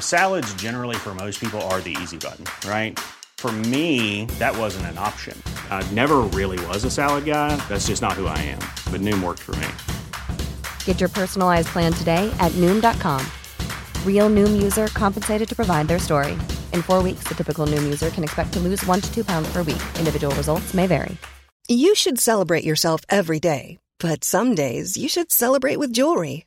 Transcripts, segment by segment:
Salads, generally, for most people, are the easy button, right? For me, that wasn't an option. I never really was a salad guy. That's just not who I am. But Noom worked for me. Get your personalized plan today at Noom.com. Real Noom user compensated to provide their story. In four weeks, the typical Noom user can expect to lose one to two pounds per week. Individual results may vary. You should celebrate yourself every day, but some days you should celebrate with jewelry.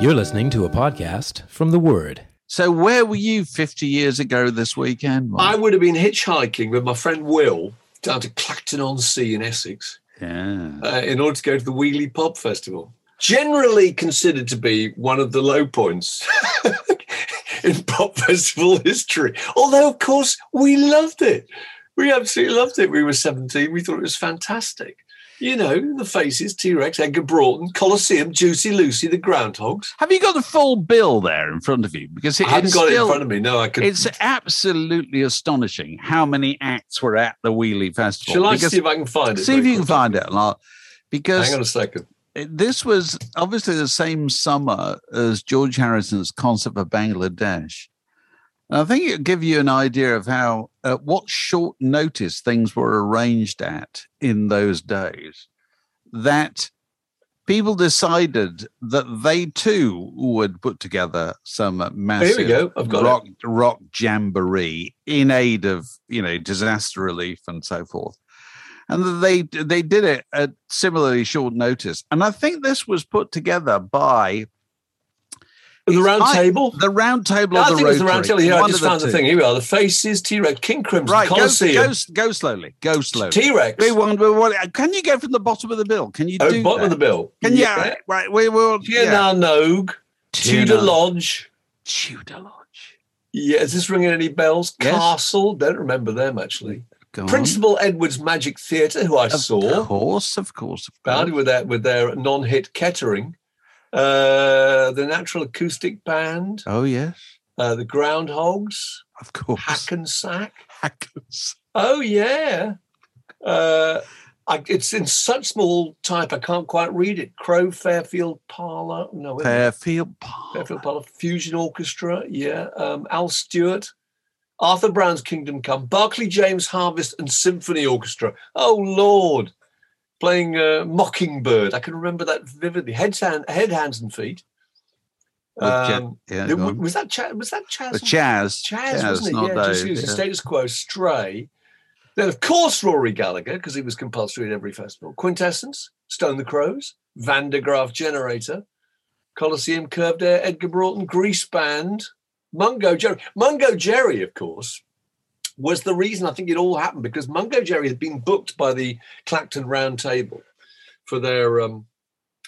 You're listening to a podcast from The Word. So, where were you 50 years ago this weekend? Mark? I would have been hitchhiking with my friend Will down to Clacton on Sea in Essex yeah. uh, in order to go to the Weeley Pop Festival. Generally considered to be one of the low points in pop festival history. Although, of course, we loved it. We absolutely loved it. We were 17. We thought it was fantastic. You know, the faces, T Rex, Edgar Broughton, Colosseum, Juicy Lucy, the Groundhogs. Have you got the full bill there in front of you? Because it, I haven't got it in front of me. No, I could. It's absolutely astonishing how many acts were at the Weeley Festival. Shall I Because- see if I can find it? see if you can find it. Because Hang on a second. this was obviously the same summer as George Harrison's concert for Bangladesh. And I think it'll give you an idea of how, at what short notice things were arranged at in those days, that people decided that they too would put together some massive go. I've got it. rock, rock jamboree in aid of, you know, disaster relief and so forth and they they did it at similarly short notice. And I think this was put together by The round I- table? the round table I of the think it's the round table. Yeah, I one just found the two. thing. Here we are. The faces, T Rex, King Crimson, Right, go, Colosseum, go, go slowly, go slowly. T Rex. We want- we want- Can you go from the bottom of the bill? Can you Oh, do bottom that? of the bill. Can you? Yeah. Right, we will. Tír na nÓg, Tudor Lodge. Tudor Lodge. Yeah, is this ringing any bells? Yes. Castle. Don't remember them actually. Go on. Principal Edwards Magic Theatre, who I Of saw, Of course, of course, of founded course. with their with their non-hit Kettering. Uh, the Natural Acoustic Band, Oh yes, uh, the Groundhogs, of course. Hackensack. Hackensack. Oh yeah. Uh, I, it's in such small type I can't quite read it. Crow Fairfield Parlour. No. Fairfield Park. Fairfield Parlour Fusion Orchestra. Yeah. Um, Al Stewart. Arthur Brown's Kingdom Come. Barclay James Harvest and Symphony Orchestra. Oh Lord. Playing uh, Mockingbird. I can remember that vividly. Head, hand, head hands, and feet. Um, yeah, go was that Chas? Was that Chas? And- Chas. Chas, wasn't it? Yeah, just using yeah. status quo, Stray. Then, of course, Rory Gallagher, because he was compulsory at every festival. Quintessence, Stone the Crows, Van der Graaf Generator, Colosseum Curved Air, Edgar Broughton, Grease Band, Mungo Jerry. Mungo Jerry, of course, was the reason I think it all happened because Mungo Jerry had been booked by the Clacton Round Table for their um,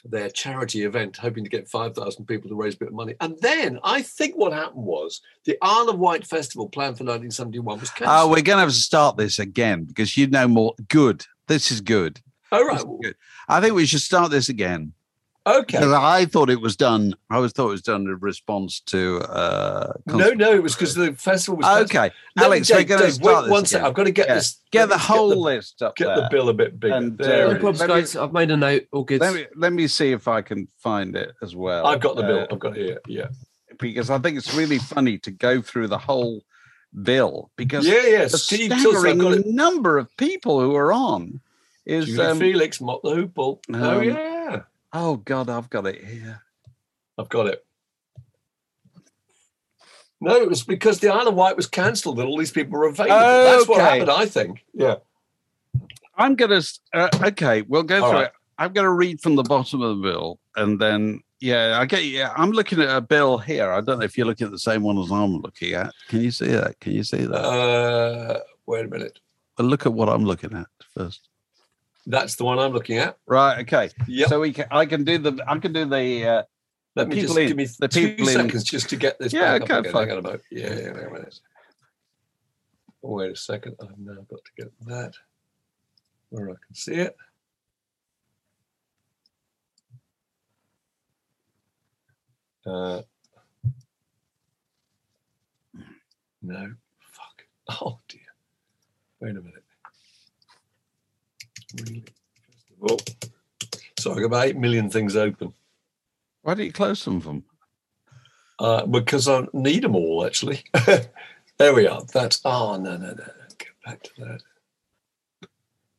their charity event, hoping to get 5,000 people to raise a bit of money. And then I think what happened was the Isle of Wight Festival planned for 1971 was cancelled. Oh, we're going to have to start this again because you know more. Good. This is good. oh, This right. good. I think we should start this again. Okay. Because I thought it was done. I always thought it was done in response to. Uh, No, no, it was because the festival was. Okay, No, Alex, Dave, we're going to start wait this one sec. again. I've got to get Yeah. this. Get the me whole the- list up Get there. the bill a bit bigger. And, there uh, it No problems, is. Me- guys. I've made a note. All good. Let me let me see if I can find it as well. I've got the bill. uh, I've got it here. Yeah. because I think it's really funny to go through the whole bill because Yeah, yeah. the Steve staggering got number of people who are on is Julie um, Felix, Mott the Hoople. oh, um, yeah. Oh God, I've got it here. I've got it. No, it was because the Isle of Wight was cancelled and all these people were available. That's what happened, I think. Yeah. I'm gonna. Uh, okay, we'll go All through right. it. I'm gonna read from the bottom of the bill, and then yeah, I get. Yeah, I'm looking at a bill here. I don't know if you're looking at the same one as I'm looking at. Can you see that? Can you see that? Uh, wait a minute. But look at what I'm looking at first. That's the one I'm looking at. Right. Okay. Yep. So we can. I can do the. I can do the. Uh, Let me just in- give me the two people in- seconds just to get this Yeah, back okay, up again. fine. Hang on a moment. Yeah, yeah, wait a minute. Wait a second. I've now got to get that where I can see it. Uh, no, fuck. Oh dear. Wait a minute. Really? Oh, sorry, I've got about eight million things open. why do you close some of them? Uh, because I need them all, actually. there we are. That's, oh, no, no, no. no. Get back to that.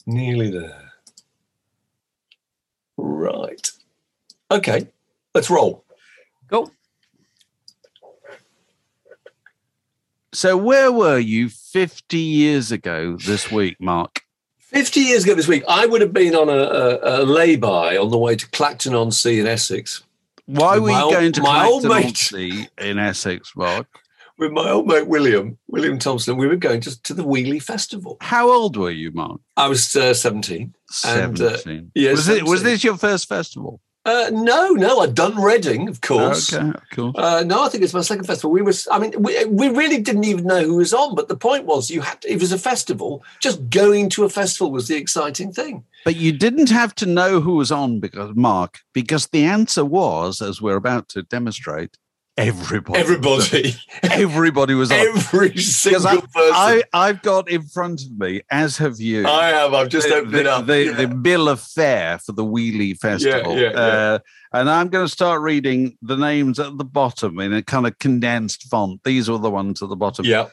Nearly there. Right. Okay, let's roll. Go. So where were you 50 years ago this week, Mark? 50 years ago this week, I would have been on a, a, a lay-by on the way to Clacton on Sea in Essex Why were you old- going to my old Clacton on mate. Sea in Essex, Mark? with my old mate William, William Thompson. We were going to, to the Weeley Festival. How old were you, Mark? I was uh, 17. And, uh, 17. yeah, was, it, was this your first festival? Uh, no, no, I'd done Reading, of course. Okay, cool. Uh, no, I think it's my second festival. We was, I mean, we, we really didn't even know who was on, but the point was, you had to, it was a festival. Just going to a festival was the exciting thing. But you didn't have to know who was on because Mark, because the answer was, as we're about to demonstrate, everybody. Everybody, Everybody was on. every single I, person. I, I've got in front of me, as have you. I have. I've just the, opened it the- up. the, Yeah. the bill of fare for the Weeley Festival. yeah, yeah. Uh, and I'm going to start reading the names at the bottom in a kind of condensed font. These are the ones at the bottom. yeah.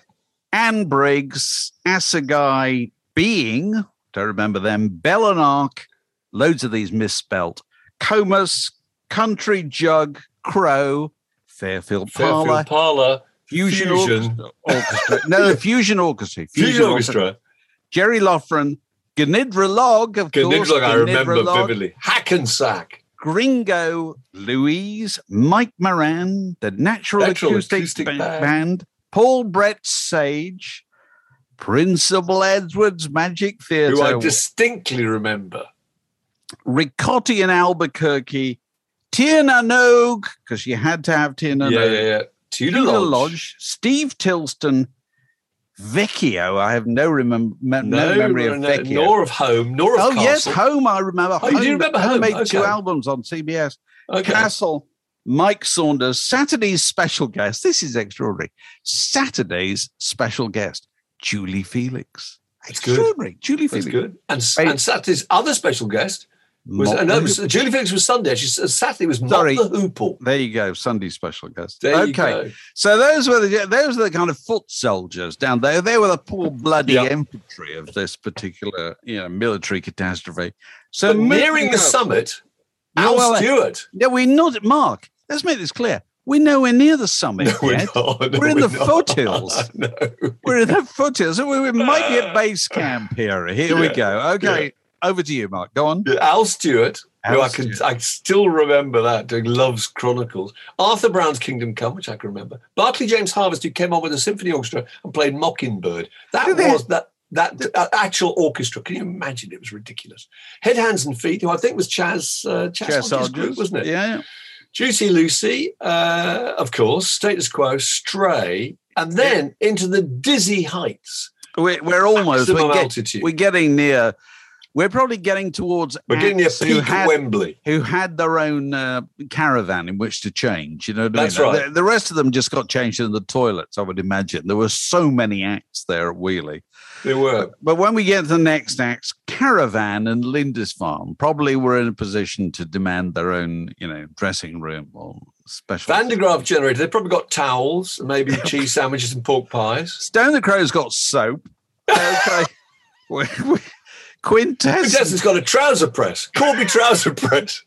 Anne Briggs, Assegai, Being, don't remember them, Bellenark, loads of these misspelt, Comus, Country Jug, Crow, Fairfield Fairfield Parlour, Fusion, Fusion. Orchestra. Orchestra. No, Fusion Orchestra. Fusion Orchestra. Jerry Loughran, Gnidrolog, of course. Gnidrog, I remember Log, vividly. Hackensack. Gringo, Louise, Mike Moran, the Natural, Natural Acoustic, Acoustic Band. Band, Paul Brett Sage, Principal Edwards Magic Theatre, Who I distinctly remember. Ricotti in Albuquerque, Tír na nÓg, because you had to have Tierna yeah, yeah, yeah. Tudor Tudor Lodge. Lodge, Steve Tilston, Vecchio. I have no, remem- me- no, memory of no, Vecchio. nor of home, nor of oh, Castle. yes, Home, I remember. Oh, you do remember Home? made two albums on CBS. Okay. Castle, Mike Saunders, Saturday's special guest. This is extraordinary. Saturday's special guest, Julie Felix. That's good. Extraordinary. Julie That's Felix. good. And, and Saturday's other special guest was, uh, no, was Julie Felix was Sunday. She's, uh, Saturday was Mott Sorry. the Hoople. there you go, Sunday special guest. There okay, so those were the those were the kind of foot soldiers down there. They were the poor bloody Yeah. infantry of this particular you know military catastrophe. So nearing the up- summit, Yeah, Al well, Stewart. Yeah, we're not, Mark. Let's make this clear. We're nowhere near the summit No, we're yet. not. No, We're in we're the not. foothills. no. We're in the foothills. We, we might be at base camp here. Here we go. Okay, over to you, Mark. Go on. Al Stewart, who I can Stewart. I still remember that doing Love's Chronicles. Arthur Brown's Kingdom Come, which I can remember. Barclay James Harvest, who came on with a symphony orchestra and played Mockingbird. That Did they- was that that uh, actual orchestra. Can you imagine? It was ridiculous. Head, Hands, and Feet, who I think was Chas uh, Chas, Chas Hodges' group, wasn't it? Yeah. Juicy Lucy, uh, of course. Status Quo, Stray, and then into the dizzy heights. We're, we're almost we're, get- we're getting near. We're probably getting towards We're getting peak had, Wembley. who had their own uh, caravan in which to change. You know That's right. The, the rest of them just got changed in the toilets. I would imagine there were so many acts there at Weeley. They were. But when we get to the next acts, Caravan and Lindisfarne probably were in a position to demand their own, you know, dressing room or special. Van der Graaf Generator. They've probably got towels, and maybe cheese sandwiches and pork pies. Stone the Crow's got soap. Okay. We- we- Quintessence. Quintessence got a trouser press. Corby trouser press.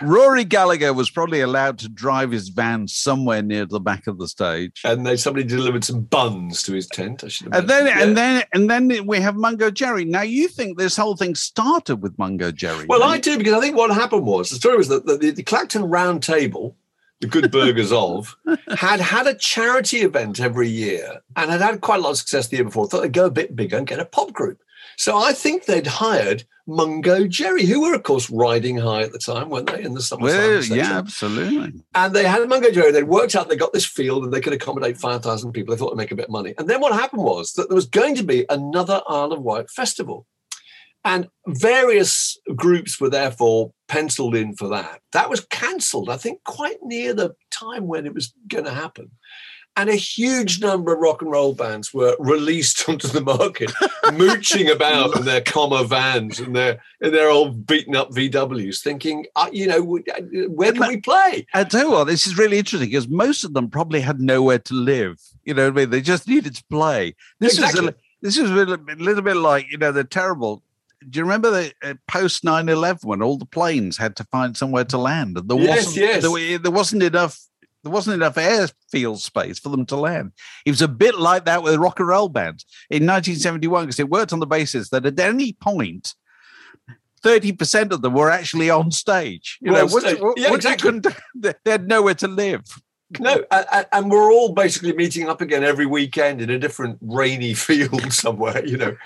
Rory Gallagher was probably allowed to drive his van somewhere near the back of the stage. and then somebody delivered some buns to his tent. I should And then, mentioned. and then, and then we have Mungo Jerry. Now, you think this whole thing started with Mungo Jerry? Well, don't I do because I think what happened was the story was that the, the, the Clacton Round Table, the good burghers of, had had a charity event every year and had had quite a lot of success the year before. Thought they'd go a bit bigger and get a pop group. So I think they'd hired Mungo Jerry, who were of course riding high at the time, weren't they, in the summer? Well, yeah, absolutely. And they had Mungo Jerry. They'd worked out they got this field and they could accommodate 5,000 people. They thought they'd make a bit of money. And then what happened was that there was going to be another Isle of Wight festival. And various groups were therefore penciled in for that. That was cancelled, I think, quite near the time when it was going to happen. And a huge number of rock and roll bands were released onto the market, mooching about in their Commer vans and their in their old beaten up VWs, thinking, uh, you know, uh, where can we play? I tell you what, this is really interesting because most of them probably had nowhere to live. You know what I mean? They just needed to play. This Exactly. is a, this is a little, bit- little bit like you know the terrible. Do you remember the uh, post 9-11 when all the planes had to find somewhere to land? And there Yes, wasn't, yes. There, there wasn't enough. There wasn't enough airfield space for them to land. It was a bit like that with rock and roll bands in 1971 because it worked on the basis that at any point, 30% of them were actually on stage. You Were know, once-. Yeah, exactly. couldn't- they had nowhere to live. No, and we're all basically meeting up again every weekend in a different rainy field somewhere, you know.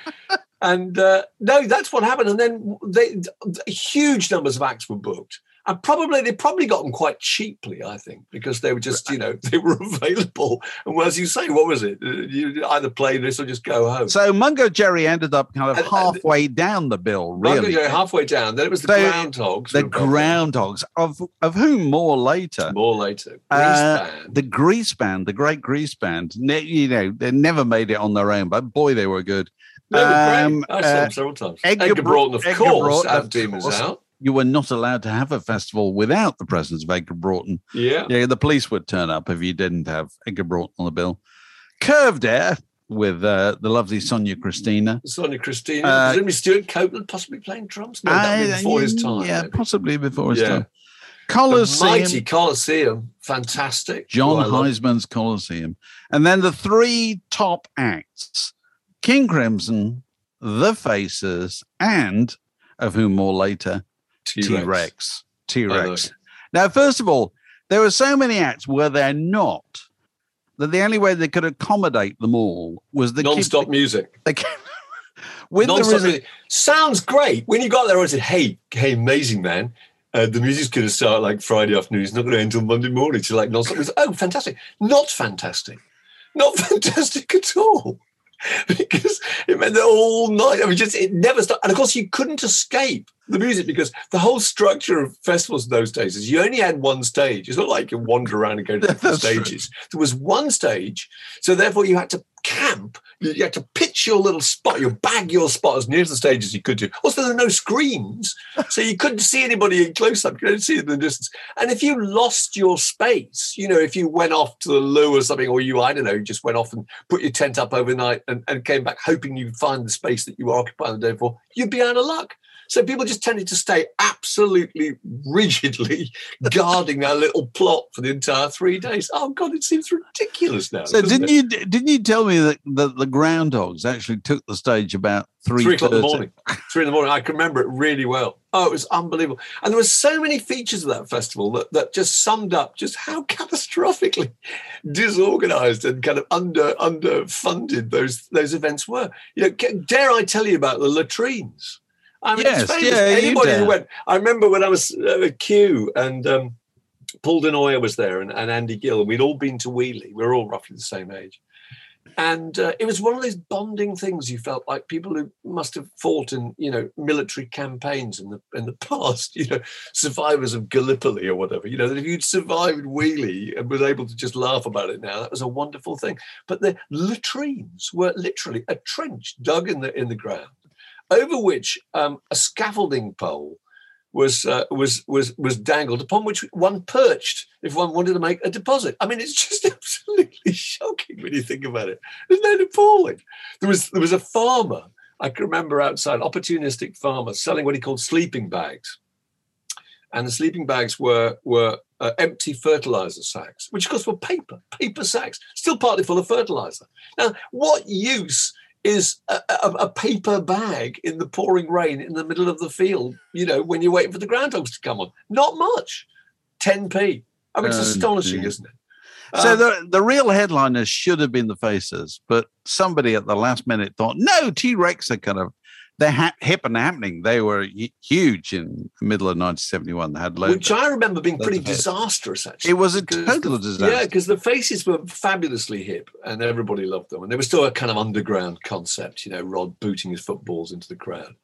And uh, no, that's what happened. And then they, huge numbers of acts were booked, and probably they probably got them quite cheaply, I think, because they were just, you know, they were available. And as you say, what was it? Uh, You either play this or just go home. So Mungo Jerry ended up kind of And- and- halfway down the bill, Mungo really. Jerry halfway down. Then it was the So, Groundhogs. the Groundhogs, of of whom more later. More later. Uh, the Grease Band, the great Grease Band, ne- you know, they never made it on their own, but boy, they were good. They um, I saw uh, them several times. Edgar Edgar, Broughton, of Edgar course, Broughton, out of Demons course. Out. You were not allowed to have a festival without the presence of Edgar Broughton. Yeah. Yeah, the police would turn up if you didn't have Edgar Broughton on the bill. Curved Air with uh, the lovely Sonja Kristina. Sonja Kristina, Uh, presumably Stewart Copeland possibly playing drums. No, that'd be I- before his time. Yeah, maybe. possibly before his Yeah. time. The Colosseum. mighty Colosseum, fantastic. John who I love. Hiseman's Colosseum. And then the three top acts King Crimson, The Faces, and of whom more later, T Rex. T Rex. Now, first of all, there were so many acts, were there not? That the only way they could accommodate them all was the Non-stop music. They, with the Non-stop resi- music. Sounds great. When you got there, I said, hey, hey, amazing, man. Uh, the music's going to start like Friday afternoon. It's not going to end until Monday morning. It's like non-stop. Oh, fantastic. Not fantastic. Not fantastic at all. because it meant that all night. I mean, just it never stopped. And of course, you couldn't escape the music because the whole structure of festivals in those days is you only had one stage. It's not like you wander around and go to different That's true. stages. There was one stage, so therefore you had to camp. You had to pitch your little spot, you bag your spot as near to the stage as you could do. Also, there were no screens, so you couldn't see anybody in close up. You couldn't see them in the distance. And if you lost your space, you know, if you went off to the loo or something, or you, I don't know, just went off and put your tent up overnight and, and came back hoping you'd find the space that you were occupying the day before, you'd be out of luck. So people just tended to stay absolutely rigidly guarding that little plot for the entire three days. Oh God, it seems ridiculous now. So didn't it? you didn't you tell me that the, the Groundhogs actually took the stage about three, three o'clock in the morning. Three in the morning. I can remember it really well. Oh, it was unbelievable. And there were so many features of that festival that, that just summed up just how catastrophically disorganized and kind of under underfunded those those events were. You know, dare I tell you about the latrines? I mean, Yes, yeah, you Anybody who went, I remember when I was uh, at Q and um, Paul Du Noyer was there and, and Andy Gill, and we'd all been to Weeley. We were all roughly the same age. And uh, it was one of those bonding things you felt like people who must have fought in, you know, military campaigns in the in the past, you know, survivors of Gallipoli or whatever, you know, that if you'd survived Weeley and was able to just laugh about it now, that was a wonderful thing. But the latrines were literally a trench dug in the in the ground, over which um, a scaffolding pole was uh, was was was dangled upon which one perched if one wanted to make a deposit. I mean, it's just absolutely shocking when you think about it. Isn't that appalling? There was there was a farmer I can remember outside, opportunistic farmer selling what he called sleeping bags, and the sleeping bags were were uh, empty fertilizer sacks, which of course were paper paper sacks, still partly full of fertilizer. Now, what use? Is a, a, a, paper bag in the pouring rain in the middle of the field, you know, when you're waiting for the groundhogs to come on. Not much. 10p. I mean, it's astonishing, isn't it? So Um, the the real headliners should have been the faces, but somebody at the last minute thought, no, T Rex are kind of they're ha- hip and happening. They were hu- huge in the middle of 1971. They had loads. which I remember being pretty disastrous, actually. it was a total disaster. Yeah, because the faces were fabulously hip and everybody loved them. And they were still a kind of underground concept, you know, Rod booting his footballs into the crowd.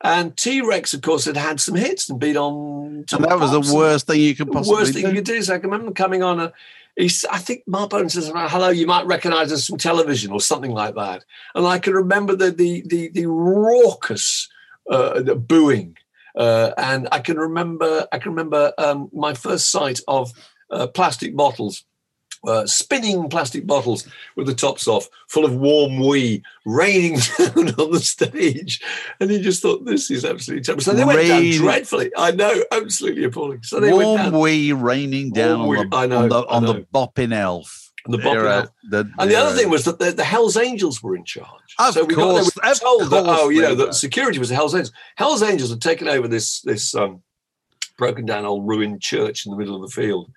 And T Rex, of course, had had some hits and been on. And that was the worst thing you could the possibly worst thing do. you could do is I can remember coming on a. He's, I think Marc Bolan says, "Hello, you might recognise us from television or something like that." And I can remember the the the, the raucous uh, the booing, uh, and I can remember I can remember um, my first sight of uh, plastic bottles. Uh, spinning plastic bottles with the tops off, full of warm wee, raining down on the stage, and he just thought this is absolutely terrible. So they went down dreadfully. I know, absolutely appalling. So they went Warm down. wee raining down Warm on the, I know, on the, on the bopping elf. The bopping Era- elf. the- And the other thing was that the, the Hell's Angels were in charge. Of so we got course, were of told that oh, you know, they that security was the Hell's Angels. Hell's Angels had taken over this this um, broken down old ruined church in the middle of the field.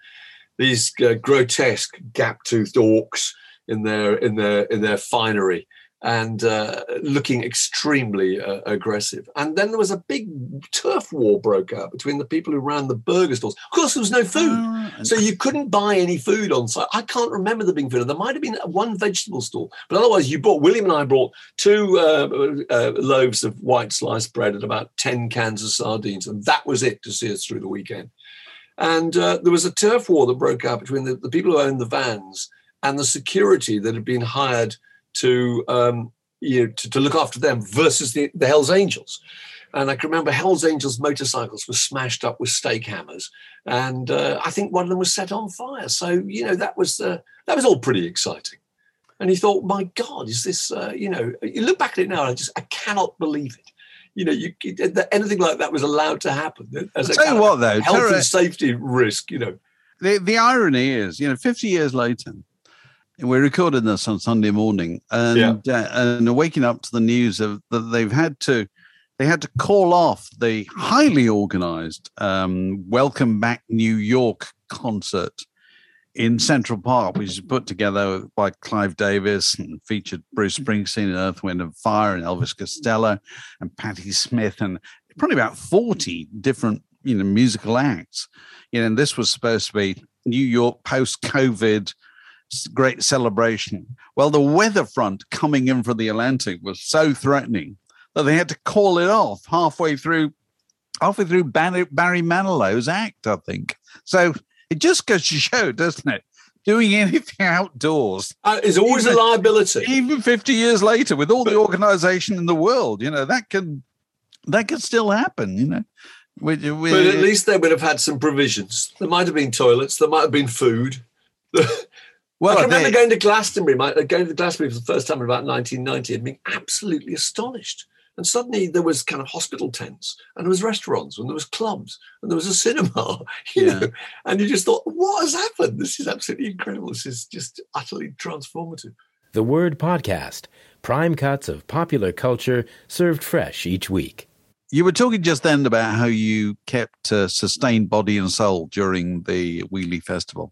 These uh, grotesque gap-toothed orcs in their in their in their finery and uh, looking extremely uh, aggressive. And then there was a big turf war broke out between the people who ran the burger stores. Of course, there was no food. Ah, So you couldn't buy any food on site. I can't remember there being food. There might have been one vegetable stall, but otherwise, you bought. William and I brought two uh, uh, loaves of white sliced bread and about ten cans of sardines, and that was it to see us through the weekend. And uh, there was a turf war that broke out between the, the people who owned the vans and the security that had been hired to um, you know to, to look after them versus the, the Hell's Angels. And I can remember Hell's Angels motorcycles were smashed up with stake hammers, and uh, I think one of them was set on fire. So you know that was uh, that was all pretty exciting. And he thought, my God, is this? Uh, you know, you look back at it now, I just I cannot believe it. You know, you anything like that was allowed to happen. As I'll a tell you what, though, health and safety risk. You know, the the irony is, you know, 50 years later, we're recording this on Sunday morning, and uh, and waking up to the news of that they've had to they had to call off the highly organized um, Welcome Back New York concert in Central Park, which is put together by Clive Davis and featured Bruce Springsteen and Earth, Wind and Fire and Elvis Costello and Patti Smith and probably about 40 different, you know, musical acts. You know, and this was supposed to be New York post-COVID great celebration. Well, the weather front coming in from the Atlantic was so threatening that they had to call it off halfway through halfway through Barry Manilow's act, I think. So it just goes to show, doesn't it? Doing anything outdoors, uh, it's always a liability. even 50 years later, with all the organization in the world, you know, that can that could still happen, you know. With, with, But at least they would have had some provisions. There might have been toilets. There might have been food. well, I remember they- going to Glastonbury, my, going to Glastonbury for the first time in about 1990 and being absolutely astonished. And suddenly there was kind of hospital tents and there was restaurants and there was clubs and there was a cinema, you Yeah. know, and you just thought, what has happened? This is absolutely incredible. This is just utterly transformative. The Word Podcast, prime cuts of popular culture served fresh each week. You were talking just then about how you kept uh, sustained body and soul during the Weeley Festival.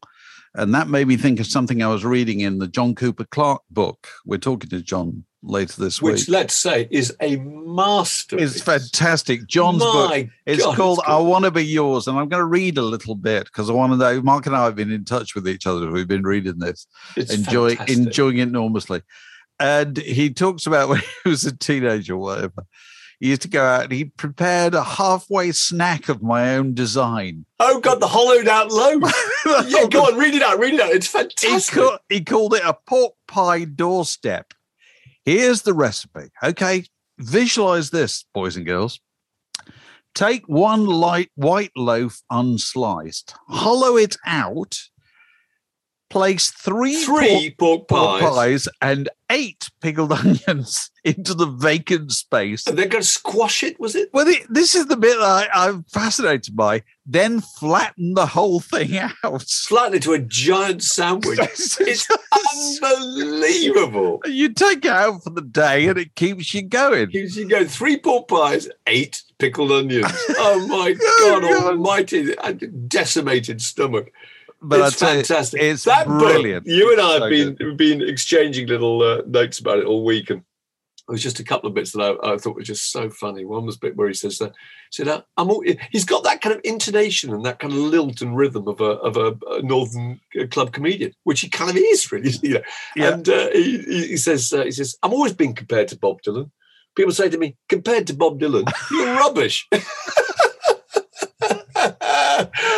And that made me think of something I was reading in the John Cooper Clarke book. We're talking to John later this Which, week. Which, let's say, is a masterpiece. It's fantastic. John's book. My It's God, called it's I. Want to Be Yours. And I'm going to read a little bit because I want to know. Mark and I have been in touch with each other. We've been reading this, It's enjoying, fantastic. enjoying it enormously. And he talks about when he was a teenager whatever. He used to go out and he prepared a halfway snack of my own design. Oh, God, the hollowed out loaf. yeah, go on, read it out, read it out. It's he, fantastic. ca- he called it a pork pie doorstep. Here's the recipe. Okay, visualize this, boys and girls. Take one light white loaf unsliced, hollow it out, place three, Three pork pork pies. pies and eight pickled onions into the vacant space. And they're going to squash it, was it? Well, the, this is the bit I, I'm fascinated by. Then flatten the whole thing out. Slightly to a giant sandwich. it's unbelievable. You take it out for the day and it keeps you going. Keeps you going. three pork pies, eight pickled onions. Oh my Oh, God God. Almighty! A decimated stomach. But it's tell you, fantastic. it's that book, brilliant. you and I have So been been exchanging little uh, notes about it all week, and it was just a couple of bits that I, I thought were just so funny. One was a bit where he says that he said, uh, "I'm." All, he's got that kind of intonation and that kind of lilt and rhythm of a of a, northern uh, club comedian, which he kind of is really. You know? Yeah. And uh, he, he he says, uh, "He says I'm always being compared to Bob Dylan." People say to me, "Compared to Bob Dylan, you're rubbish."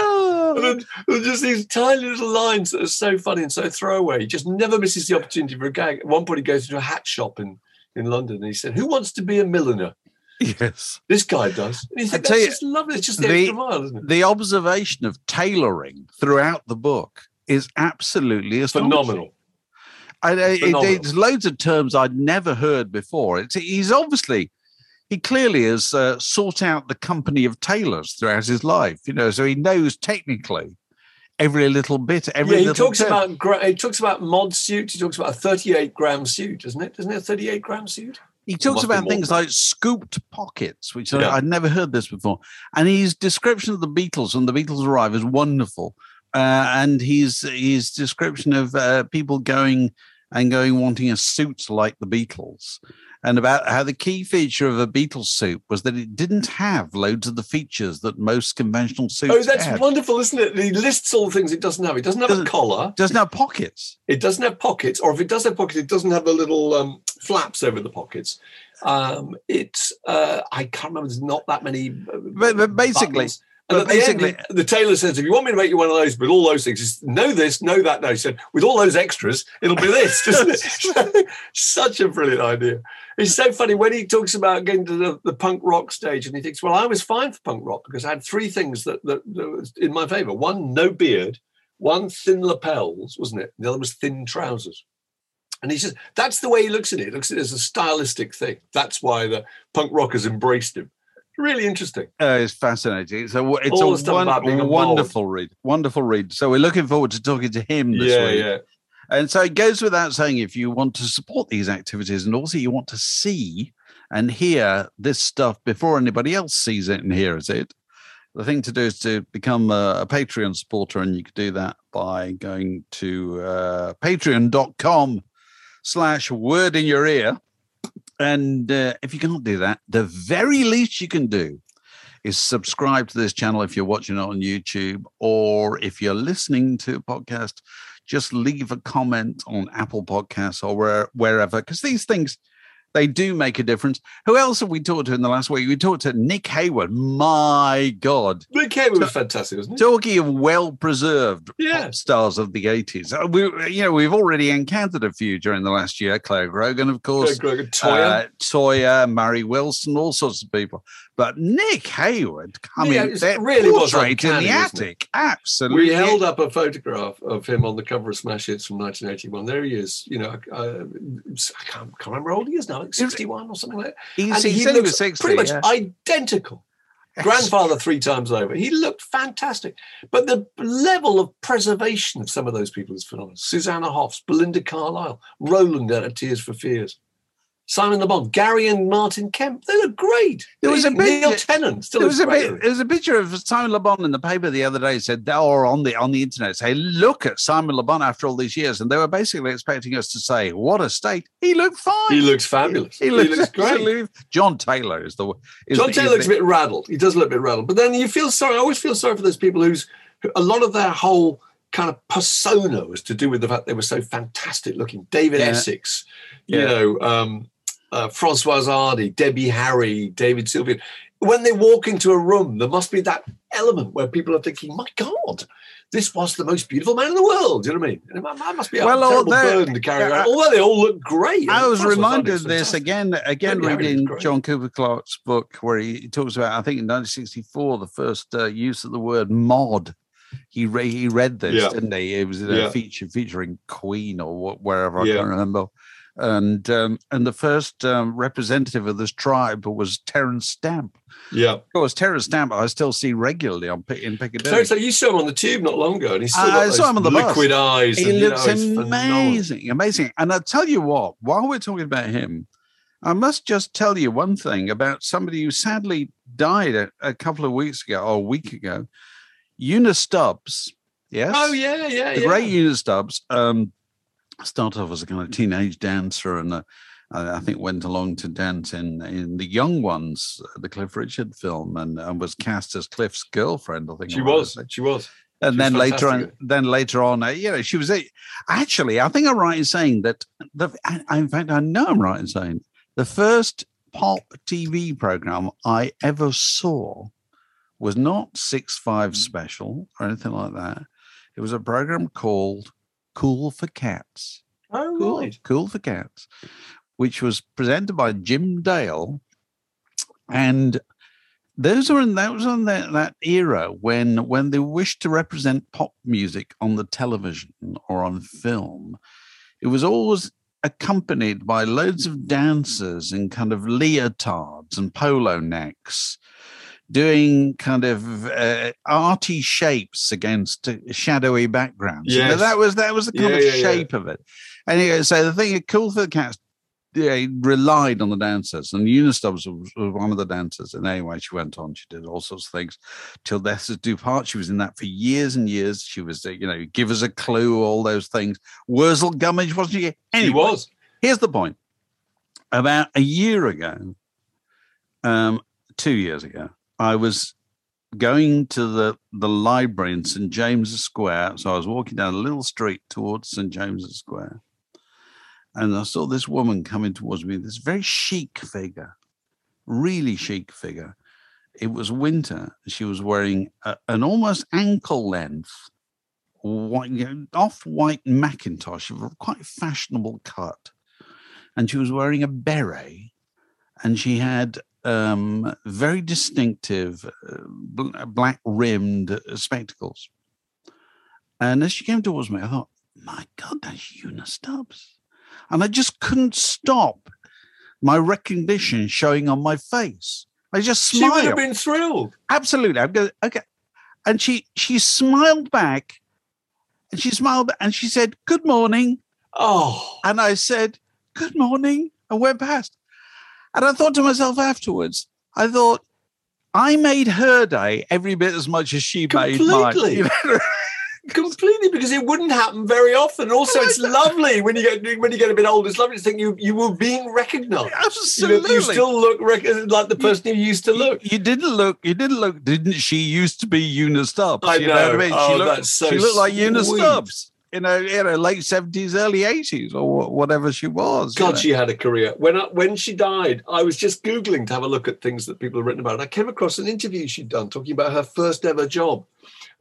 And just these tiny little lines that are so funny and so throwaway. He just never misses the opportunity for a gag. At one point, he goes to a hat shop in, in London and he said, Who wants to be a milliner? Yes. This guy does. And you think, tell That's you, just lovely. It's just the, the- extra mile, isn't it? The observation of tailoring throughout the book is absolutely. Phenomenal. I, uh, I, it, it's loads of terms I'd never heard before. It's, he's obviously, he clearly has uh, sought out the company of tailors throughout his life, you know, so he knows technically every little bit, every yeah, he little talks term. about gra- he talks about mod suit. He talks about a 38 gram suit, doesn't it? Doesn't it a 38 gram suit? He talks about things like scooped pockets, which Yeah. I, I'd never heard this before. And his description of the Beatles when the Beatles arrive is wonderful. Uh, and his his description of uh, people going and going wanting a suit like the Beatles, and about how the key feature of a Beatles suit was that it didn't have loads of the features that most conventional suits Oh, that's had. wonderful, isn't it? He lists all the things it doesn't have. It doesn't have Doesn't- a collar. Doesn't have pockets. It doesn't have pockets, or if it does have pockets, it doesn't have the little um, flaps over the pockets. Um, it's uh, I can't remember. There's not that many. uh, But- but basically- buttons. And but at the end, basically- the, tailor says, "If you want me to make you one of those with all those things, just know this, know that." No, he said, "With all those extras, it'll be this." Doesn't it? Such a brilliant idea. It's so funny when he talks about getting to the, the punk rock stage, and he thinks, "Well, I was fine for punk rock because I had three things that that, that was in my favour: one, no beard." One thin lapels, wasn't it? The other was thin trousers. And he says that's the way he looks at it. He looks at it as a stylistic thing. That's why the punk rockers embraced him. Really interesting. Uh, it's fascinating. It's a it's All a, one- about being a wonderful read, wonderful read. So we're looking forward to talking to him this yeah, week. yeah. And so it goes without saying, if you want to support these activities and also you want to see and hear this stuff before anybody else sees it and hears it, the thing to do is to become a, a Patreon supporter. And you could do that by going to uh, patreon.com slash word in your ear. And uh, if you can't do that, the very least you can do is subscribe to this channel if you're watching it on YouTube, or if you're listening to a podcast, just leave a comment on Apple Podcasts or where, wherever, because these things they do make a difference. Who else have we talked to in the last week? We talked to Nick Hayward. My God, Nick Hayward was fantastic, wasn't he? talking of well-preserved Yeah. pop stars of the eighties. Uh, We, you know, we've already encountered a few during the last year. Clare Grogan, of course. Greg Grogan, Toyah. Uh, Toyah, Mari Wilson, all sorts of people. But Nick Hayward coming Yeah, that really was in the attic. Absolutely. we held up a photograph of him on the cover of Smash Hits from 1981. There he is. You know, uh, I can't, can't remember how old he is now, like 61 or something like that. He's, And he, he said he was 60. pretty much yeah. identical. Grandfather three times over. He looked fantastic. But the level of preservation of some of those people is phenomenal. Susanna Hoffs, Belinda Carlisle, Roland out of Tears for Fears, Simon Bon, Gary and Martin Kemp. They look great. There was a Neil bit- Tennant still There was a great. bit, there was a picture of Simon Le Bon in the paper the other day. Said or on the on the internet, say, look at Simon Le Bon after all these years, and they were basically expecting us to say, "What a state! He looked fine. He looks fabulous. He looks, great. absolutely- John Taylor is the is John the- Taylor looks a bit rattled. He does look a bit rattled. But then you feel sorry. I always feel sorry for those people who's who- a lot of their whole kind of persona was to do with the fact they were so fantastic looking. David Yeah. Essex, you Yeah. know, um, uh, Francoise Hardy, Debbie Harry, David Sylvian. When they walk into a room, there must be that element where people are thinking, "My God, this was the most beautiful man in the world." You know what I mean? And must be a Well, all terrible that- burden to carry around. Although they all look great. I was reminded of this again, again reading. John Cooper Clarke's book, where he talks about, I think in 1964, the first uh, use of the word mod. He re- he read this, Yeah. didn't he? It was in a Yeah. feature featuring Queen or wh- wherever I Yeah. can't remember. And um, and the first um, representative of this tribe was Terence Stamp. Yeah. Of course, Terence Stamp I still see regularly on in So, Piccadilly. so you saw him on the tube not long ago, and he's still I- got I saw those him on the bus. liquid eyes. He and, you looks know, he's phenomenal. amazing, amazing. And I'll tell you what, while we're talking about him, I must just tell you one thing about somebody who sadly died a, a couple of weeks ago or a week ago. Una Stubbs. Yes. Oh yeah, yeah, The yeah. great Una Stubbs. Um, started off as a kind of teenage dancer and uh, I think went along to dance in in the Young Ones, uh, the Cliff Richard film, and, and was cast as Cliff's girlfriend. I think She was. She was. and She then was later on, then later on, uh, you know, she was a, actually. I think I'm right in saying that. The, I, in fact, I know I'm right in saying the first pop TV program I ever saw was not Six Five Special or anything like that. It was a program called Cool for Cats. Oh Cool, right. cool for Cats, which was presented by Jim Dale, and those were in that was in that, that era when when they wished to represent pop music on the television or on film, it was always accompanied by loads of dancers in kind of leotards and polo necks doing kind of uh, arty shapes against uh, shadowy backgrounds. You know, that was that was the kind Yeah, of yeah, yeah. shape of it. Anyway, so the thing, cool for the cats, yeah, relied on the dancers, and Una Stubbs was, was one of the dancers. And anyway, she went on, she did all sorts of things till death us do part. She was in that for years and years. She was, uh, you know, give us a clue, all those things. Wurzel Gummidge, wasn't she? She Anyway, was. Here's the point. About a year ago, um, two years ago, I was going to the, the library in St. James's Square. So I was walking down a little street towards St. James's Square. And I saw this woman coming towards me, this very chic figure, really chic figure. It was winter. She was wearing a, an almost ankle length white, off-white Macintosh, of a quite fashionable cut, and she was wearing a beret, and she had um, very distinctive uh, black-rimmed uh, spectacles. And as she came towards me, I thought, "My God, that's Una Stubbs," and I just couldn't stop my recognition showing on my face. I just She smiled would have been thrilled. absolutely. I'm going, okay. And she she smiled back, and she smiled and she said, "Good morning." Oh, And I said, "Good morning," and went past. And I thought to myself afterwards, I thought, I made her day every bit as much as she made mine. Completely. Completely because it wouldn't happen very often. Also, it's lovely when you get when you get a bit older. It's lovely to think you you were being recognised. You, know, Absolutely. you still look rec- like the person you used to look. You didn't look. You didn't look. Didn't she used to be Una Stubbs? I you know. what I mean? Oh, she looked, that's so she looked like Una sweet. Stubbs. You you know, late seventies, early eighties, or whatever she was. you God, know. she had a career. When I, when she died, I was just googling to have a look at things that people have written about. And I came across an interview she'd done talking about her first ever job.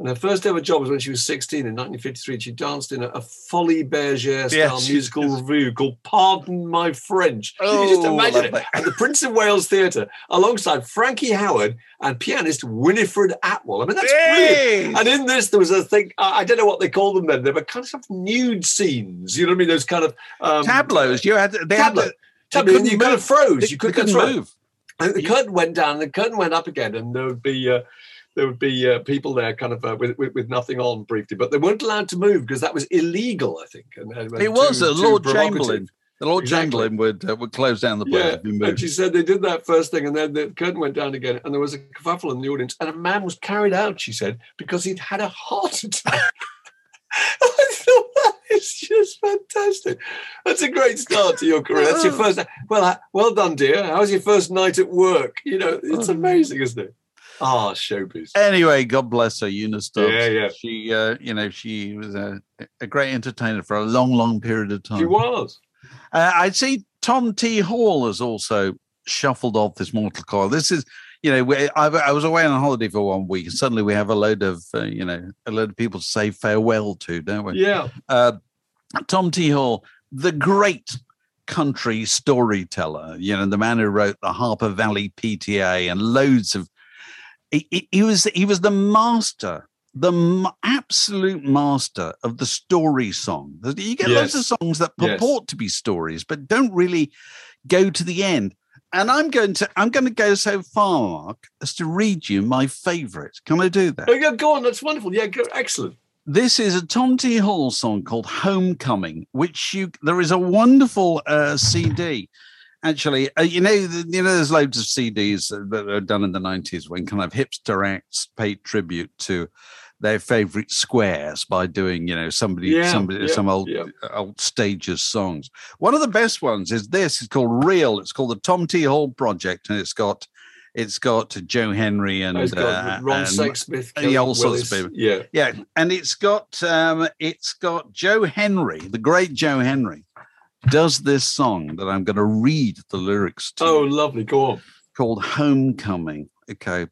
And her first ever job was when she was 16 in 1953. She danced in a, a Folies Bergère style Yes, musical revue called Pardon My French. you can just Oh, imagine it. At the Prince of Wales Theatre, alongside Frankie Howerd and pianist Winifred Atwell. I mean, that's brilliant. And in this, there was a thing, I don't know what they called them then. They were kind of nude scenes. You know what I mean? Those kind of um, tableaus. You had they tableau. had Tableau, couldn't you kind of froze. they, you couldn't right. move. And the curtain went down, and the curtain went up again, and there would be uh, there would be uh, people there, kind of uh, with, with with nothing on briefly, but they weren't allowed to move because that was illegal. I think. And, and It was too- too Lord. Chamberlain. The Lord Exactly. Chamberlain would uh, would close down the play Yeah, if you and she said they did that first thing, and then the curtain went down again, and there was a kerfuffle in the audience, and a man was carried out. She said because he'd had a heart attack. I thought that is just fantastic. That's a great start to your career. That's your first. Well, uh, well done, dear. How was your first night at work? You know, it's Oh. amazing, isn't it? Ah, showbiz. Anyway, God bless her, Una Stubbs. Yeah, yeah. She, uh, you know, she was a, a great entertainer for a long, long period of time. She was. Uh, I see Tom T. Hall has also shuffled off this mortal coil. This is, you know, we, I, I was away on a holiday for one week, and suddenly we have a load of, uh, you know, a load of people to say farewell to, don't we? Yeah. Uh, Tom T. Hall, the great country storyteller, you know, the man who wrote the Harper Valley PTA and loads of. He, he- was he was the master, the m- absolute master of the story song. You get loads of songs that Yes. purport to be stories, but don't really go to the end. And I'm going to I'm going to go so far, Mark, as to read you my favourite. Can I do that? Oh, yeah, go on. That's wonderful. Yeah, go, excellent. This is a Tom T. Hall song called "Homecoming," which you there is a wonderful uh, CD. Actually, uh, you know, the- you know, there's loads of CDs that are done in the '90s when kind of hipster acts paid tribute to their favorite squares by doing, you know, somebody, Yeah, somebody, yeah, some old yeah. old stages songs. One of the best ones is this. It's called "Real." It's called the Tom T. Hall Project, and it's got it's got Joe Henry and It's got uh, Ron and- Sexsmith. yeah, Kelly all sorts of people. Yeah. yeah, and it's got um, it's got Joe Henry, the great Joe Henry, does this song that I'm going to read the lyrics to, Oh, lovely. Go on. called "Homecoming." Okay,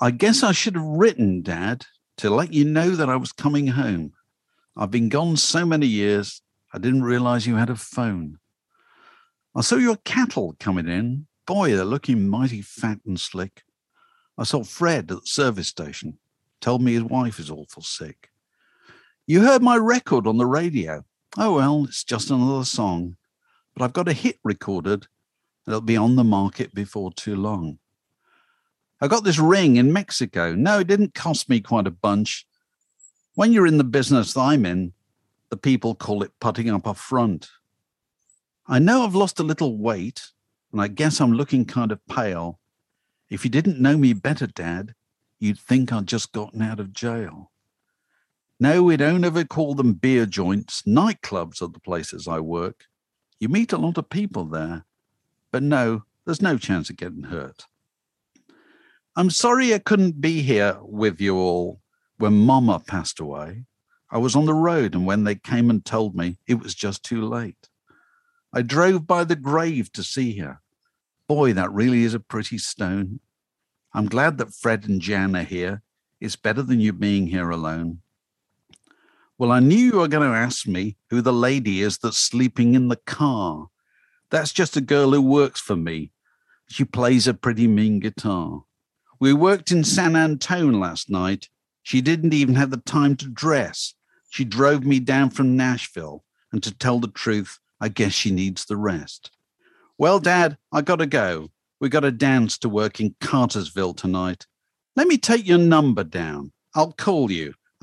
I guess I should have written, Dad, to let you know that I was coming home. I've been gone so many years, I didn't realize you had a phone. I saw your cattle coming in. Boy, they're looking mighty fat and slick. I saw Fred at the service station. Told me his wife is awful sick. You heard my record on the radio. Oh, well, it's just another song. But I've got a hit recorded. It'll be on the market before too long. I got this ring in Mexico. No, it didn't cost me quite a bunch. When you're in the business that I'm in, the people call it putting up a front. I know I've lost a little weight, and I guess I'm looking kind of pale. If you didn't know me better, Dad, you'd think I'd just gotten out of jail. No, we don't ever call them beer joints. Nightclubs are the places I work. You meet a lot of people there, but no, there's no chance of getting hurt. I'm sorry I couldn't be here with you all when Mama passed away. I was on the road, and when they came and told me, it was just too late. I drove by the grave to see her. Boy, that really is a pretty stone. I'm glad that Fred and Jan are here. It's better than you being here alone. Well, I knew you were going to ask me who the lady is that's sleeping in the car. That's just a girl who works for me. She plays a pretty mean guitar. We worked in San Antone last night. She didn't even have the time to dress. She drove me down from Nashville, and to tell the truth, I guess she needs the rest. Well, Dad, I gotta go. We got a dance to work in Cartersville tonight. Let me take your number down. I'll call you,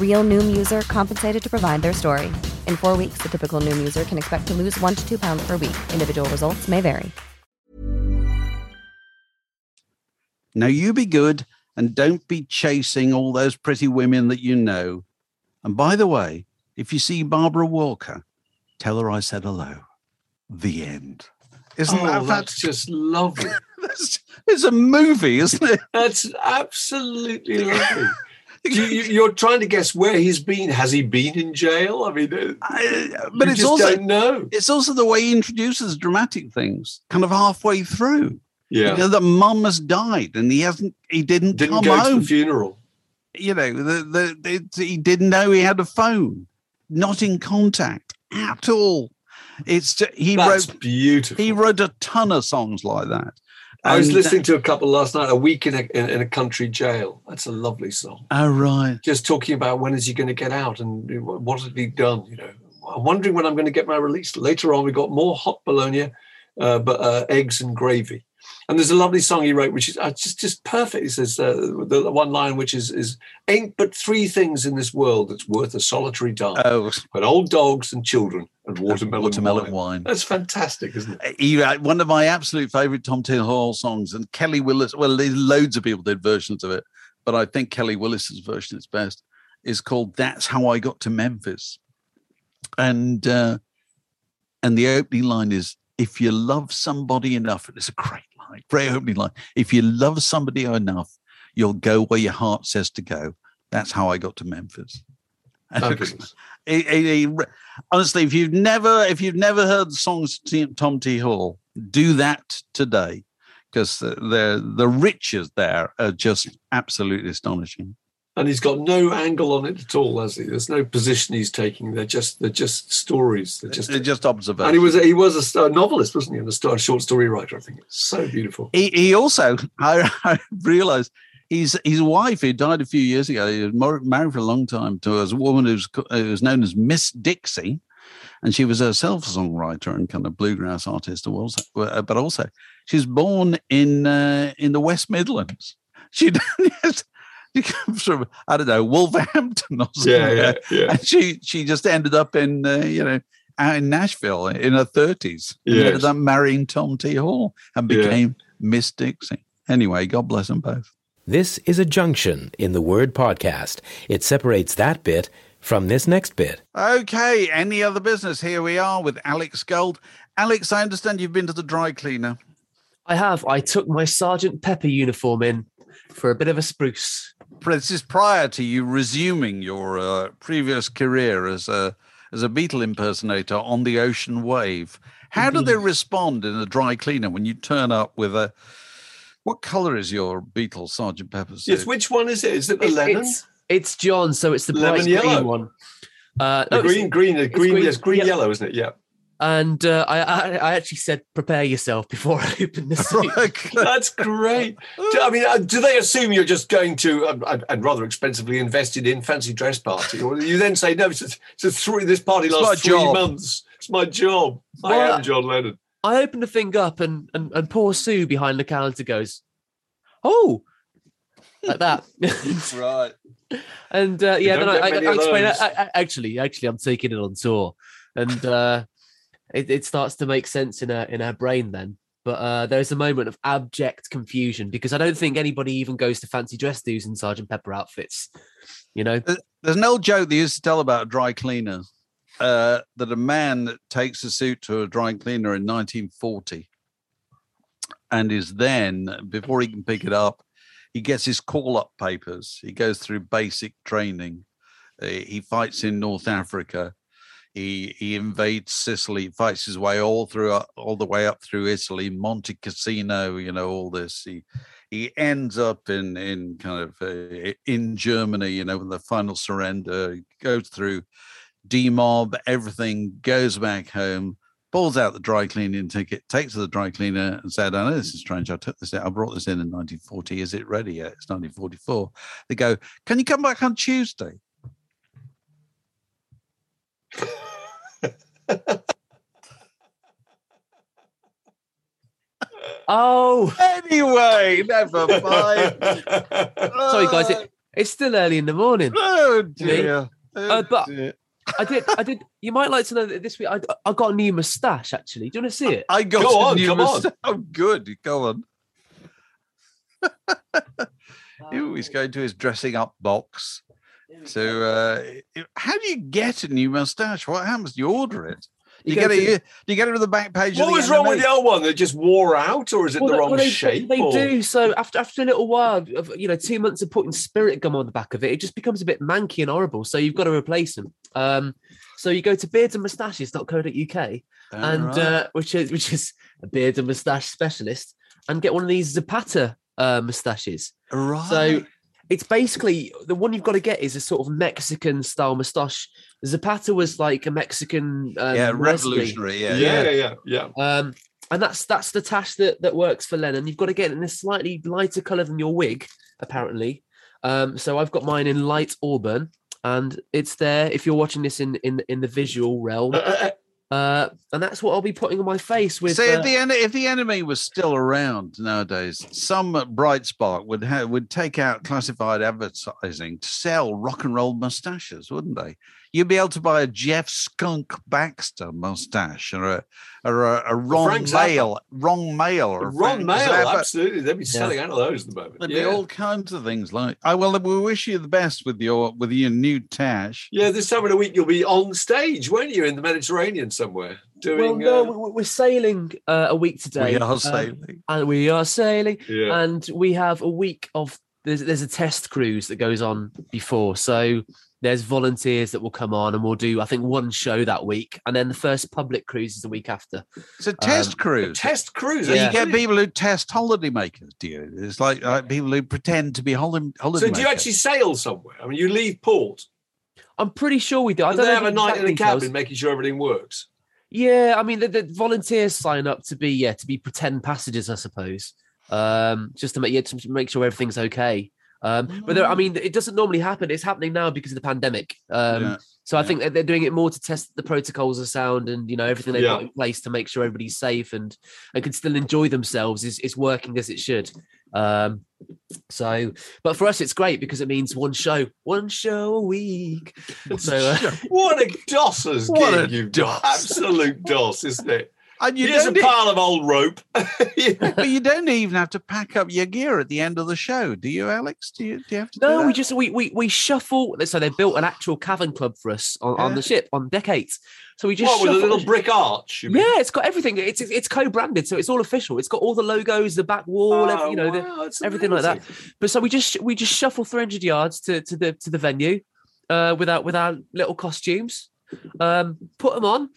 Real Noom user compensated to provide their story. In four weeks, the typical Noom user can expect to lose one to two pounds per week. Individual results may vary. Now you be good and don't be chasing all those pretty women that you know. And by the way, if you see Barbara Walker, tell her I said hello. The end. Isn't Oh, that that's just lovely. that's, it's a movie, isn't it? That's absolutely lovely. you, you're trying to guess where he's been. Has he been in jail? I mean, uh, I, but you it's also know. it's also the way he introduces dramatic things, kind of halfway through. Yeah, You know, that mum has died and he hasn't, he didn't, didn't come go to home. the funeral. you know, the, the, the, he didn't know he had a phone, not in contact at all. It's he That's wrote beautiful. he wrote a ton of songs like that. I was listening to a couple last night. A week in a in, in a country jail. That's a lovely song. Oh right, Just talking about when is he going to get out and what had he done. You know, I'm wondering when I'm going to get my release. Later on, we got more hot bologna, uh, but uh, eggs and gravy. And there's a lovely song he wrote, which is uh, just just perfect. He says uh, the, one line, which is is ain't but three things in this world that's worth a solitary dime: oh but old dogs and children and watermelon, watermelon wine. wine. That's fantastic, isn't it? He, uh, one of my absolute favorite Tom T. Hall songs, and Kelly Willis. Well, there's loads of people did versions of it, but I think Kelly Willis's version is best. Is called "That's How I Got to Memphis," and uh, and the opening line is, "If you love somebody enough," and it's a great line, great opening line. If you love somebody enough, you'll go where your heart says to go. That's how I got to Memphis. He- he- he- honestly, if you've never if you've never heard the songs Tom T. Hall, do that today because the, the the riches there are just absolutely astonishing. And he's got no angle on it at all, has he? There's no position he's taking. They're just they're just stories. They're just They're just observations. and he was he was a, novelist, wasn't he? And a, short story writer. I think it's so beautiful. he, he also I, I realized his his wife who died a few years ago he was married for a long time to a woman who's co- who was known as Miss Dixie and she was herself a songwriter and kind of bluegrass artist also but also she was born in uh, in the West Midlands she she comes from I don't know Wolverhampton or something Yeah, yeah, yeah. and she she just ended up in uh, you know out in Nashville in her thirties. and Yes. Ended up marrying Tom T. Hall and Yeah. became Miss Dixie. Anyway, God bless them both. This is a junction in the word podcast. It separates that bit from this next bit. Okay, any other business? Here we are with Alex Gold. Alex, I understand you've been to the dry cleaner. I have. I took my Sergeant Pepper uniform in for a bit of a spruce. This is prior to you resuming your uh, previous career as a as a Beatle impersonator on the Ocean Wave. How do they respond in a dry cleaner when you turn up with a what color is your Beatle Sergeant Pepper suit? Yes, which one is it? Is it the It- lemon? It's, it's John, so it's the Lemon bright yellow. green one. Uh, The no, it's- green, green, green, green- yes, green, yeah. yellow, isn't it? Yeah. And uh, I, I, I actually said, prepare yourself before I open the suit. That's great. Do- I mean, uh, do they assume you're just going to um, and, and rather expensively invested in fancy dress party, or you then say no? It's a, it's a three. This party It's lasts three job." months. It's my job. I am John Lennon. I open the thing up, and, and, and poor Sue behind the counter goes, "Oh, like that." right. and uh, yeah, then I, I, I explain. those. I, I, actually, actually, I'm taking it on tour, and uh, it, it starts to make sense in her in her brain then. But uh, there's a moment of abject confusion because I don't think anybody even goes to fancy dress do's in Sergeant Pepper outfits. You know, There's an old joke they used to tell about a dry cleaner uh, that a man takes a suit to a dry cleaner in 1940 and is then, before he can pick it up, he gets his call up papers. He goes through basic training. Uh, he fights in North Africa. He he invades Sicily, fights his way all through all the way up through Italy, Monte Cassino, you know, all this. He he ends up in in kind of uh, in Germany, you know, with the final surrender. Goes through demob, everything, goes back home, pulls out the dry cleaning ticket, takes to the dry cleaner, and said, "I know this is strange. I took this. out. I brought this in in 1940. Is it ready yet? It's 1944." They go, "Can you come back on Tuesday?" Oh, Anyway, never mind. sorry guys, it, it's still early in the morning. Oh dear. Oh, Uh, but- dear. I did, I did. You might like to know that this week I, I got a new moustache. Actually, do you want to see it? I got Go a on, new on. moustache. Oh, good. Go on. Ooh, he's going to his dressing up box. So, uh, how do you get a new mustache? What happens? Do You order it. You, go get it. You, do you get it on the back page? What of the was wrong with the old one? They just wore out, or is it Well, the wrong well, they, shape? They, or- do. So after after a little while of you know two months of putting spirit gum on the back of it, it just becomes a bit manky and horrible. So you've got to replace them. Um, so you go to beardsandmoustaches.co.uk and Alright. uh, which is which is a beard and moustache specialist, and get one of these Zapata uh, moustaches. right. So it's basically the one you've got to get is a sort of Mexican style moustache. Zapata was like a Mexican um, yeah, revolutionary. Yeah, yeah, yeah, yeah, yeah. um, and that's that's the tash that that works for Lennon. You've got to get it in a slightly lighter color than your wig, apparently. Um, so I've got mine in light auburn, and it's there if you're watching this in in in the visual realm. Uh, and that's what I'll be putting on my face with. See, uh, if the en- if the enemy was still around nowadays, some bright spark would ha- would take out classified advertising to sell rock and roll mustaches, wouldn't they? You'd be able to buy a Jeff Skunk Baxter mustache or a or a, a Ron Frank Zappa. Mael, Ron Mael, or a Ron Mael, absolutely. They'd be selling out of those at the moment. There'd Yeah. be all kinds of things like. I well, we wish you the best with your with your new tash. yeah, this time of the week you'll be on stage, won't you, in the Mediterranean somewhere Doing, well, no, uh, we- we're sailing uh, a week today. We are um, sailing. and we are sailing. yeah. and we have a week of there's there's a test cruise that goes on before so there's volunteers that will come on and we'll do i think one show that week and then the first public cruise is the week after It's a test um, cruise. Test cruise. So Yeah. you get people who test holiday makers, do you? It's like, like people who pretend to be holiday holiday So do you actually sail somewhere? I mean, you leave port. i'm pretty sure we do i Do don't they have a night in the details. cabin, making sure everything works? yeah i mean the, the volunteers sign up to be yeah to be pretend passengers i suppose um just to make yeah, to make sure everything's okay um but there, i mean it doesn't normally happen it's happening now because of the pandemic um Yeah. So I Yeah. think that they're doing it more to test the protocols of sound and you know everything they've got in place to make sure everybody's safe and and can still enjoy themselves is is working as it should. Um, so, but for us it's great because it means one show, one show a week. So uh, What a dosser's What a you've. Absolute doss, isn't it? And you Here's a pile of old rope. but you don't even have to pack up your gear at the end of the show, do you, Alex? Do you, do you have to? do no, we just we we we shuffle. So they built an actual cavern club for us on, on the ship on deck eight. So we just what, with a little brick arch? Yeah, it's got everything. It's it's co-branded, so it's all official. It's got all the logos, the back wall, every- Oh, you know, wow, that's everything like that. But so we just we just shuffle 300 yards to, to the to the venue, uh, with our with our little costumes, um, put them on,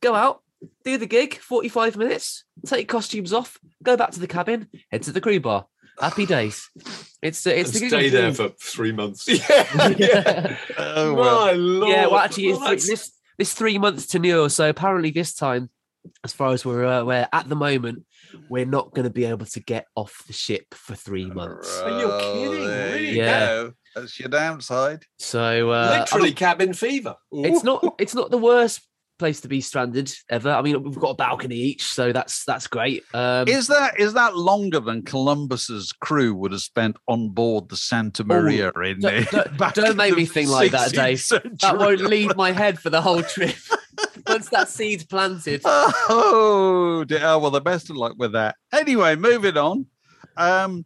go out, do the gig, 45 minutes, take costumes off, go back to the cabin, head to the crew bar. Happy days. It's uh, it's And the stay of there for three months. Yeah, yeah. Oh, well. My lord. yeah. Well, actually, Well, three, that's- this this three months tenure. So apparently, this time, as far as we're uh, we're at the moment, we're not going to be able to get off the ship for three months. Are you kidding? there Really? Yeah. go. That's your downside. So uh, I literally cabin fever. it's not it's not the worst place to be stranded ever. I mean, we've got a balcony each, so that's that's great. Um, Is that is that longer than Columbus's crew would have spent on board the Santa Oh, Maria in don't- the, don't- don't make me think like that, 16th Dave. century? that won't leave my head for the whole trip. Once that seed's planted, Oh, dear. Oh, well, the best of luck with that. Anyway, moving on. Um,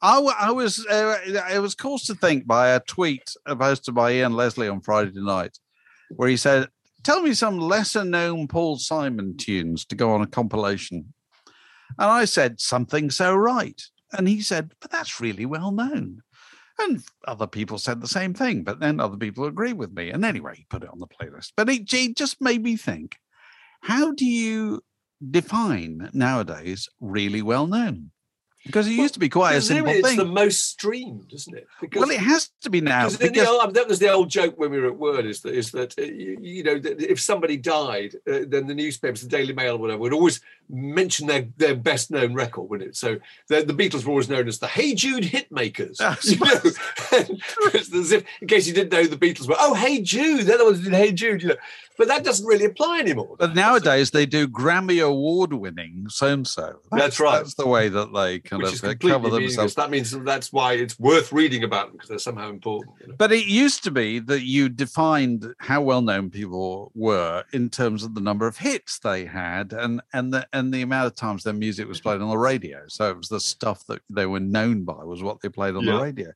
I, I was uh, I was caused to think by a tweet posted by Ian Leslie on Friday night, where he said, "Tell me some lesser known Paul Simon tunes to go on a compilation." And I said something so right, and he said, "But that's really well known." And other people said the same thing, but then other people agree with me. And anyway, he put it on the playlist. But it, it just made me think how do you define nowadays really well known? Because it used to be quite a simple it's thing. the most streamed, isn't it? Because well, it has to be now. Because Because, old- that was the old joke when we were at Word is that is that uh, you, you know that if somebody died, uh, then the newspapers, the Daily Mail, or whatever, would always mention their, their best known record, wouldn't it? So the, the Beatles were always known as the Hey Jude hitmakers. You know? As if, in case you didn't know, the Beatles were oh Hey Jude, they're the ones who did Hey Jude. You know, but that doesn't really apply anymore. but nowadays they do Grammy award winning so and so. That's right. That's the way that they kind Which of cover themselves. That means that's why it's worth reading about them because they're somehow important. You know? But it used to be that you defined how well known people were in terms of the number of hits they had and and the and the amount of times their music was played on the radio. So it was the stuff that they were known by was what they played on Yeah. the radio.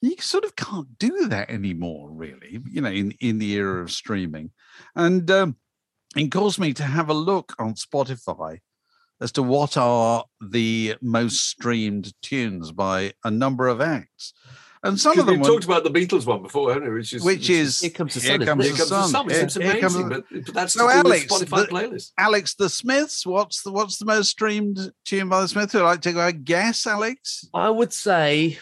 You sort of can't do that anymore, really. You know, in in the era of streaming, and um, it caused me to have a look on Spotify as to what are the most streamed tunes by a number of acts. And some of them we've were- talked about the Beatles one before, haven't we? Which is which is Here Comes the Here Sun, Comes Here the Comes the Sun. Sun. Which seems Here- here amazing, comes the- but, but that's So Alex, with Spotify the- playlist. Alex the Smiths. What's the what's the most streamed tune by the Smiths? Would you like to go and guess, Alex? I would say,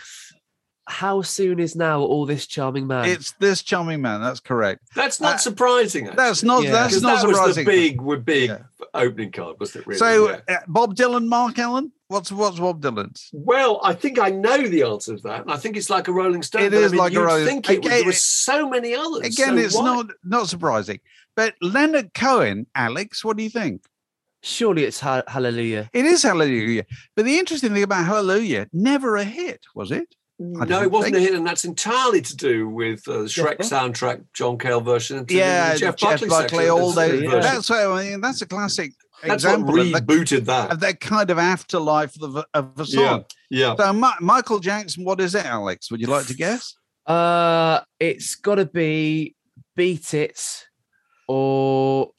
how soon is now all this charming man? It's this charming man. That's correct. That's not Uh, surprising. Actually. That's not. Yeah. That's because not that was the big, with big Yeah. opening card, wasn't it? Really? so Yeah. uh, Bob Dylan, Mark Ellen. What's what's Bob Dylan's? Well, I think I know the answer to that, and I think it's like a Rolling Stone. It but I mean, like a you'd Rolling- Think it was, Again, there were so many others. Again, so it's why? not not surprising. But Leonard Cohen, Alex, what do you think? Surely it's ha- Hallelujah. It is Hallelujah. But the interesting thing about Hallelujah, never a hit, was it? I No, it wasn't think- a hit, and that's entirely to do with uh, the Shrek Jeff soundtrack, John Cale version, and Yeah, the Jeff, Jeff Buckley, Buckley, all those. version. That's what I mean. That's a classic That's what example of, the, rebooted that. of that kind of afterlife of, the- of a song. Yeah, yeah. So, Ma- Michael Jackson, what is it, Alex? Would you like to guess? Uh, it's got to be Beat It or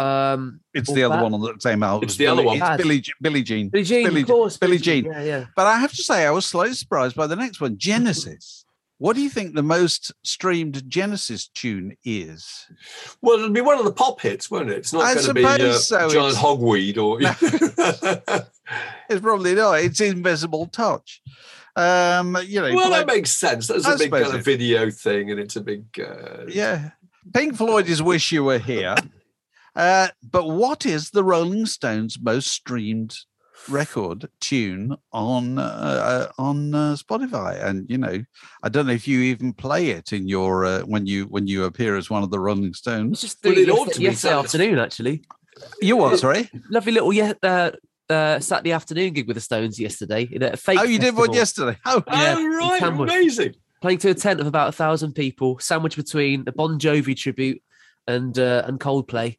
um, It's the other Bad- one on the same album. It's the other one. It's Billy, Je- Billie Jean. Billie Jean, Billie of course. Billie Jean. Yeah, yeah. But I have to say, I was slightly surprised by the next one, Genesis. What do you think the most streamed Genesis tune is? Well, it'll be one of the pop hits, won't it? It's not going to be uh, so. Giant It's- Hogweed or. It's probably not. It's Invisible Touch. Um, you know, well, Pla- that makes sense. That's I a big kind of video thing, and it's a big. Uh, yeah. Pink Floyd is "Wish You Were Here," uh, but what is the Rolling Stones' most streamed record tune on uh, uh, on uh, Spotify? And you know, I don't know if you even play it in your uh, when you when you appear as one of the Rolling It's Stones. just Well, it ought yesterday, to be yesterday Saturday. afternoon, actually. You what? Sorry. Lovely little yeah, uh, uh, Saturday afternoon gig with the Stones yesterday in a fake. Oh, you did one yesterday. Oh, Yeah, oh right, amazing. Playing to a tent of about a thousand people, sandwiched between the Bon Jovi tribute and uh, and Coldplay.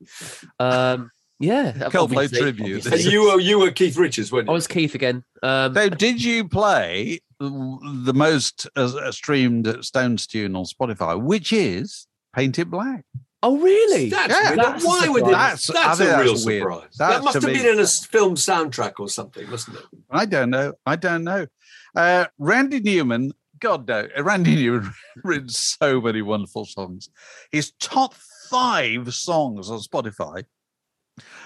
Um, yeah, Coldplay obviously, tribute. And you were you were Keith Richards, weren't you? I you? was Keith again. Um, So, did you play the most uh, streamed Stones tune on Spotify, which is "Paint It Black"? oh, really? That's Yeah. weird. That's a Why would it? That's, That's- a real that's weird. surprise. That's that must have me- been in a film soundtrack or something, mustn't it? I don't know. I don't know. Uh, Randy Newman, God no, Randy Newman written so many wonderful songs. His top five songs on Spotify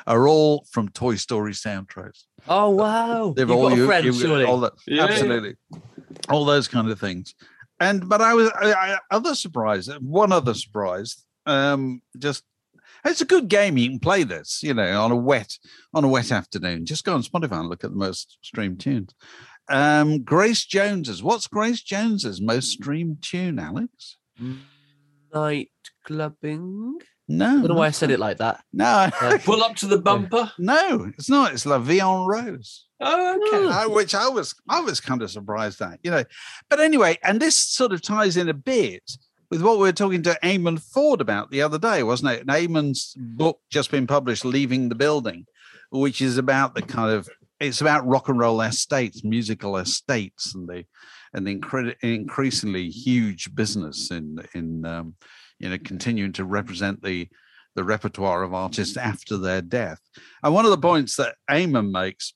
are all from Toy Story soundtracks. Oh wow! They've You've all got a you- friend, you- surely. all that- Yeah. absolutely, all those kind of things. And but I was I, I, other surprise. One other surprise. Um, just it's a good game. You can play this, you know, on a wet on a wet afternoon. Just go on Spotify and look at the most streamed tunes. Um, Grace Jones's. What's Grace Jones's most streamed tune, Alex? Night clubbing. No, I don't know why I said it like that. No, Uh, Pull up to the bumper. no, it's not. It's La Vie en Rose. Oh, okay. I, which I was I was kind of surprised at, you know. But anyway, and this sort of ties in a bit with what we were talking to Eamonn Forde about the other day, wasn't it? And Eamonn's book just been published, Leaving the Building, which is about the kind of it's about rock and roll estates, musical estates, and the and the incre- increasingly huge business in in um, you know continuing to represent the the repertoire of artists after their death. And one of the points that Eamonn makes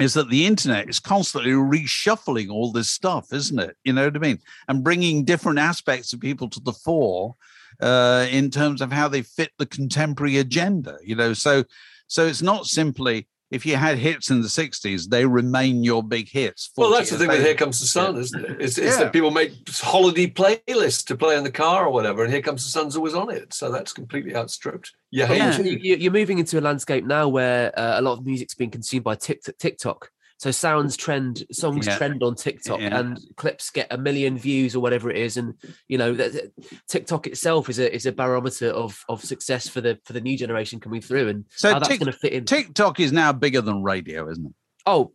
is that the internet is constantly reshuffling all this stuff, isn't it? You know what I mean? And bringing different aspects of people to the fore uh, in terms of how they fit the contemporary agenda. You know, so so it's not simply if you had hits in the '60s, they remain your big hits. Well, that's the thing with later. Here Comes the Sun, isn't it? It's, it's Yeah. that people make holiday playlists to play in the car or whatever, and Here Comes the Sun's always on it. So that's completely outstripped. You But hate Yeah. you- you- You're moving into a landscape now where uh, a lot of music's being consumed by TikTok. So sounds trend, songs Yeah. trend on TikTok, Yeah. and clips get a million views or whatever it is. And you know, TikTok itself is a is a barometer of of success for the for the new generation coming through, and So how that's Tik- going to fit in. TikTok is now bigger than radio, isn't it? oh,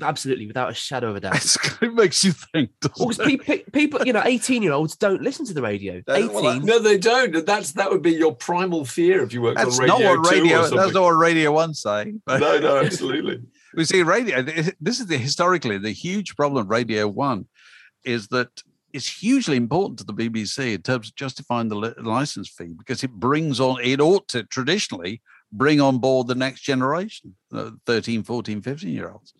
absolutely, without a shadow of a doubt. it makes you think. Well, 'cause it? pe- pe- people, you know, 18 year olds don't listen to the radio. Uh, 18. well, No, they don't. That's that would be your primal fear if you worked That's on radio. not what radio. That's not what Radio One say. But No, no, absolutely. We see radio. This is the historically the huge problem. of Radio One is that it's hugely important to the BBC in terms of justifying the license fee because it brings on, it ought to traditionally bring on board the next generation, uh, 13, 14, 15 year olds.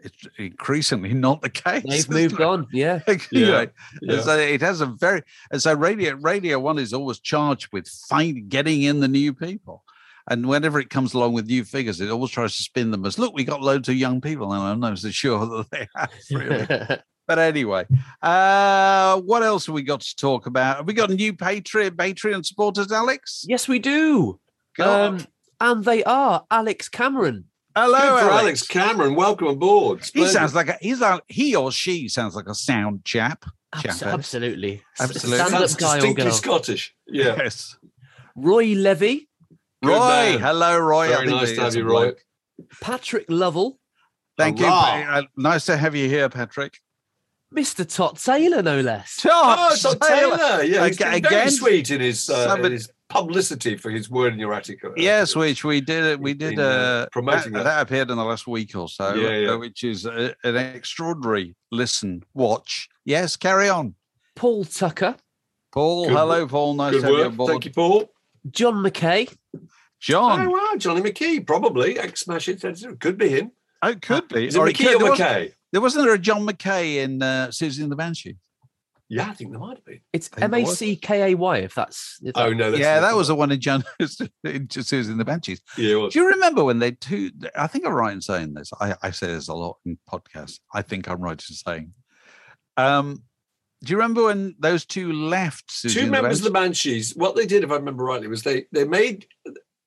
It's increasingly not the case. They've moved it? on. Yeah. Anyway, Yeah. and so it has a very and so radio radio one is always charged with find, getting in the new people and whenever it comes along with new figures it always tries to spin them as look we got loads of young people and i'm not so sure that they have really but anyway uh what else have we got to talk about have we got new patreon patreon supporters alex yes, we do. Um, and they are Alex Cameron. hello alex. Alex Cameron. Welcome aboard. he sounds like a he's a he or she sounds like a sound chap Abs- Chap, absolutely. Absolutely. Stand up Sounds guy or distinctly girl. Scottish. Yeah. yes Roy Levy, Good roy man. hello roy Very nice to have you, Roy. bloke. Patrick Lovell, Thank Hurrah. you. Uh, nice to have you here, Patrick. Mr. Tot Taylor, no less. Oh, it's not Taylor. Yeah, he's Aga- been very again, sweet in his, uh, in his publicity for his word in your article. Yes, which we did. We did. in, uh, Uh, promoting that, that. that appeared in the last week or so. Yeah, yeah. uh, which is a, an extraordinary listen, watch. Yes, carry on, Paul Tucker, Paul. Good hello, Paul. Nice Good to have you work. on board. Thank you, Paul. John McKay, John. Oh, wow. Johnny McKee, probably. Ex Smash Hits editor. Could be him. Oh, it could be. Is it Or McKee could- or there, wasn't, McKay? there wasn't there a John McKay in uh, Siouxsie and the Banshee? Yeah, I think there might have been. it's I think M it A was. C K A Y. If that's if Oh, that- no. That's yeah, that different. was the one in John in Siouxsie and the Banshees. Yeah, it was. Do you remember when they two? I think I'm right in saying this. I, I say this a lot in podcasts. I think I'm right in saying. Um, do you remember when those two left? Siouxsie Two and members of the Banshees? Banshees. What they did, if I remember rightly, was they they made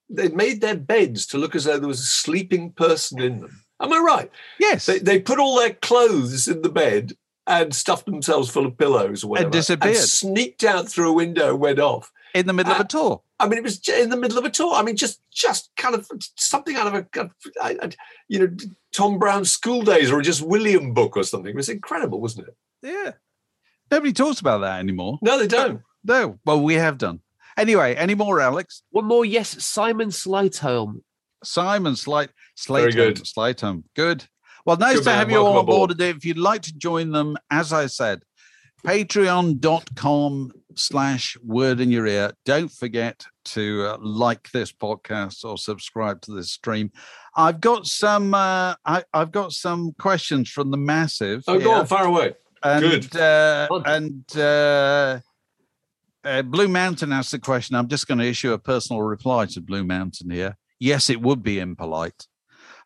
they made their beds to look as though there was a sleeping person in them. Am I right? Yes, They they put all their clothes in the bed and stuffed themselves full of pillows or whatever, disappeared. sneaked out through a window, and went off. in the middle of uh, a tour. I mean, it was in the middle of a tour. I mean, just just kind of something out of a, kind of, I- I- you know, Tom Brown's School Days or just William book or something. It was incredible, wasn't it? Yeah, nobody talks about that anymore. No, they don't. No, well, we have done. Anyway, any more, Alex? One more, yes, Simon Slightholm. Simon Slight Very Slayton. good. Slayton. Good. Well, nice Good to man. have you all Welcome on board aboard. today. If you'd like to join them, as I said, patreon.com slash word in your ear. Don't forget to uh, like this podcast or subscribe to this stream. I've got some uh, I, I've got some questions from the massive. Oh, go on, far away. And, Good. Uh, Fun. and uh, uh, Blue Mountain asked the question. I'm just going to issue a personal reply to Blue Mountain here. Yes, it would be impolite.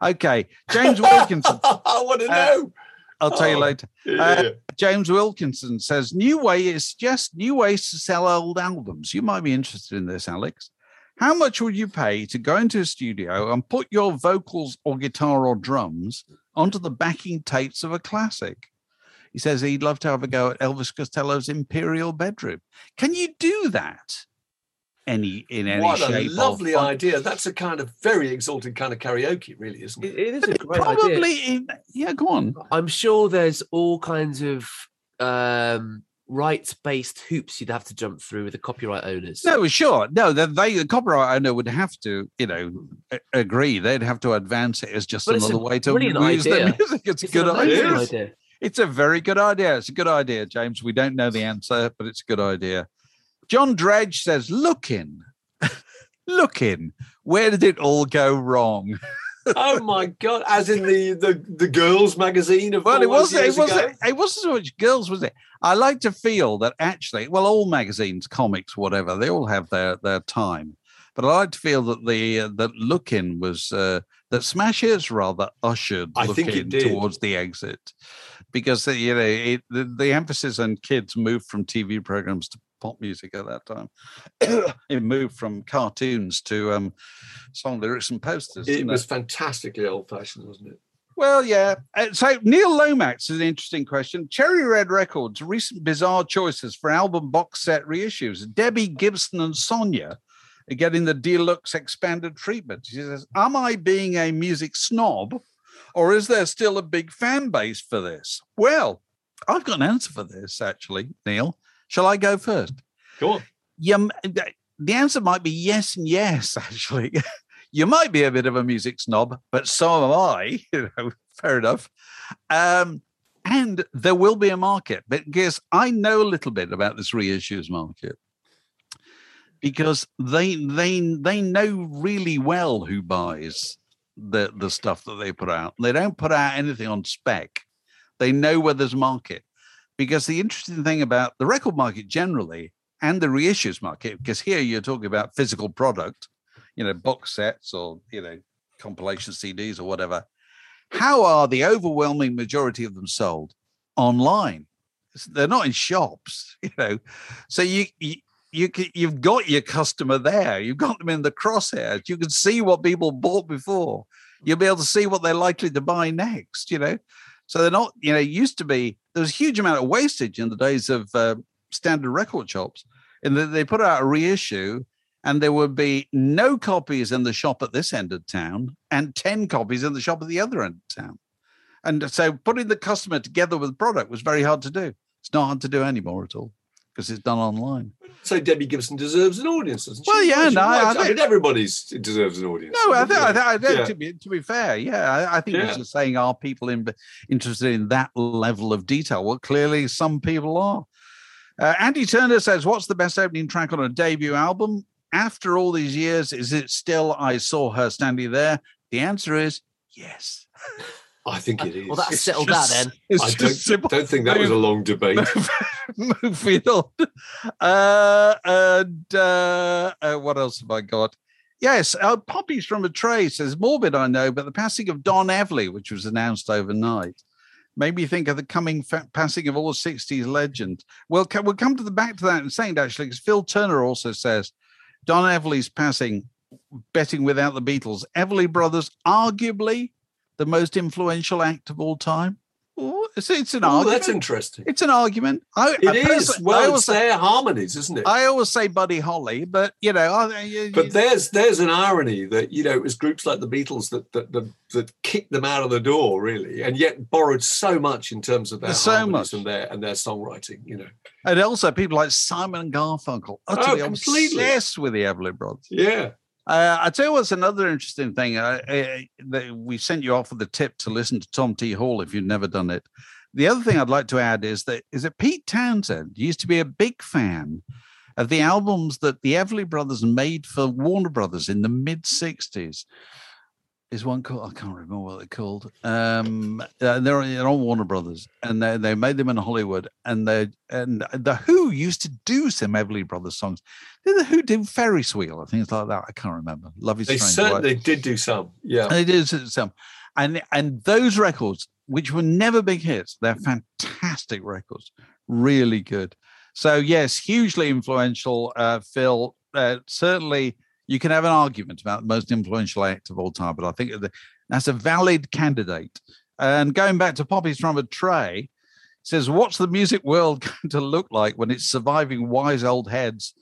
Okay, James Wilkinson. I want to Uh, know. I'll tell you Oh. later. Yeah, uh. James Wilkinson says new way is just new ways to sell old albums. You might be interested in this, Alex. How much would you pay to go into a studio and put your vocals or guitar or drums onto the backing tapes of a classic? He says he'd love to have a go at Elvis Costello's Imperial Bedroom. Can you do that? Any in any what a shape? or lovely form? idea. That's a kind of very exalted kind of karaoke, really, isn't It, it? it is a great Probably, idea. yeah. Go on. I'm sure there's all kinds of um, rights-based hoops you'd have to jump through with the copyright owners. No, sure. No, the, they, the copyright owner would have to, you know, a- agree. They'd have to advance it as just But another way to brilliant use their idea. music. It's, It's a good idea. idea. It's a very good idea. It's a good idea, James. We don't know the answer, but it's a good idea. John Dredge says, "Looking, looking, where did it all go wrong?" oh my god! As in the the, the girls' magazine of Well, it wasn't. It wasn't. It wasn't so much girls, was it? I like to feel that actually, well, all magazines, comics, whatever, they all have their their time. But I like to feel that the uh, that looking was uh, that Smash is rather ushered I looking towards the exit, because uh, you know it, the, the emphasis on kids moved from TV programs to pop music at that time. it moved from cartoons to um, song lyrics and posters. It was fantastically old-fashioned, wasn't it? well, yeah. Uh, So Neil Lomax is an interesting question. Cherry Red Records recent bizarre choices for album box set reissues. Debbie Gibson and Sonia getting the deluxe expanded treatment. She says, "Am I being a music snob, or is there still a big fan base for this?" Well, I've got an answer for this actually, Neil. Shall I go first? Go on. Yeah, the answer might be yes and yes, actually. you might be a bit of a music snob, but so am I. You know, fair enough. Um, and there will be a market. But guess I know a little bit about this reissues market because they they they know really well who buys the the stuff that they put out. They don't put out anything on spec. They know where there's market. Because the interesting thing about the record market generally and the reissues market, because here you're talking about physical product, you know, box sets or you know, compilation CDs or whatever. How are the overwhelming majority of them sold online? They're not in shops, you know. So you, you you can, you've got your customer there. You've got them in the crosshairs. You can see what people bought before. You'll be able to see what they're likely to buy next. You know, so they're not. You know, used to be there was a huge amount of wastage in the days of uh, standard record shops, and the, they put out a reissue, and there would be no copies in the shop at this end of town, and ten copies in the shop at the other end of town. And so putting the customer together with the product was very hard to do. It's not hard to do anymore at all because it's done online. So Debbie Gibson deserves an audience, doesn't she? Well, yeah, She no, I I, mean, everybody's deserves an audience. No, I think, I, think, I think Yeah. to, be, to be fair, yeah, I, I think Yeah. it's just saying, are people in, interested in that level of detail? Well, clearly some people are. Uh, Andy Turner says, What's the best opening track on a debut album? After all these years, is it still I Saw Her Standing There? The answer is yes. I think it is. Well, that's It's settled just- that then. It's I don't, simple. don't think that was a long debate. Move on. Uh, and uh, uh, what else have I got? Yes, uh, Poppies from a Tray says morbid, I know, but the passing of Don Everly, which was announced overnight, made me think of the coming fa- passing of all 60s legend. Well, co- we'll come to the back to that in a second, actually, because Phil Turner also says Don Everly's passing, betting without the Beatles. Everly Brothers, arguably the most influential act of all time. Oh, it's, it's an Oh, argument. that's interesting. It's an argument. I, It I is. personally- I Well, always say, their harmonies, isn't it? I always say Buddy Holly, but you know, I, you, But you- there's there's an irony that you know it was groups like the Beatles that that that, that kicked them out of the door really, and yet borrowed so much in terms of their so harmonies much. and their and their songwriting. You know, and also people like Simon and Garfunkel, utterly Oh, completely. obsessed with the Everly Brothers. yeah. Uh, I tell you what's another interesting thing. Uh, uh, that we sent you off with a tip to listen to Tom T. Hall if you've never done it. The other thing I'd like to add is that is that Pete Townshend used to be a big fan of the albums that the Everly Brothers made for Warner Brothers in the mid '60s. Is one called? I can't remember what they're called. Um, uh, they're, they're on Warner Brothers, and they, they made them in Hollywood. And they and the Who used to do some Everly Brothers songs. Did the Who do Ferris Wheel or things like that? I can't remember. Love is They strange. Certainly did do some. Yeah. They did some, and and those records, which were never big hits, they're fantastic records, really good. So yes, hugely influential. Uh, Phil, uh, certainly you can have an argument about the most influential act of all time, but I think that's a valid candidate. And going back to Poppy's from a Tray, says, "What's the music world going to look like when its surviving wise old heads?"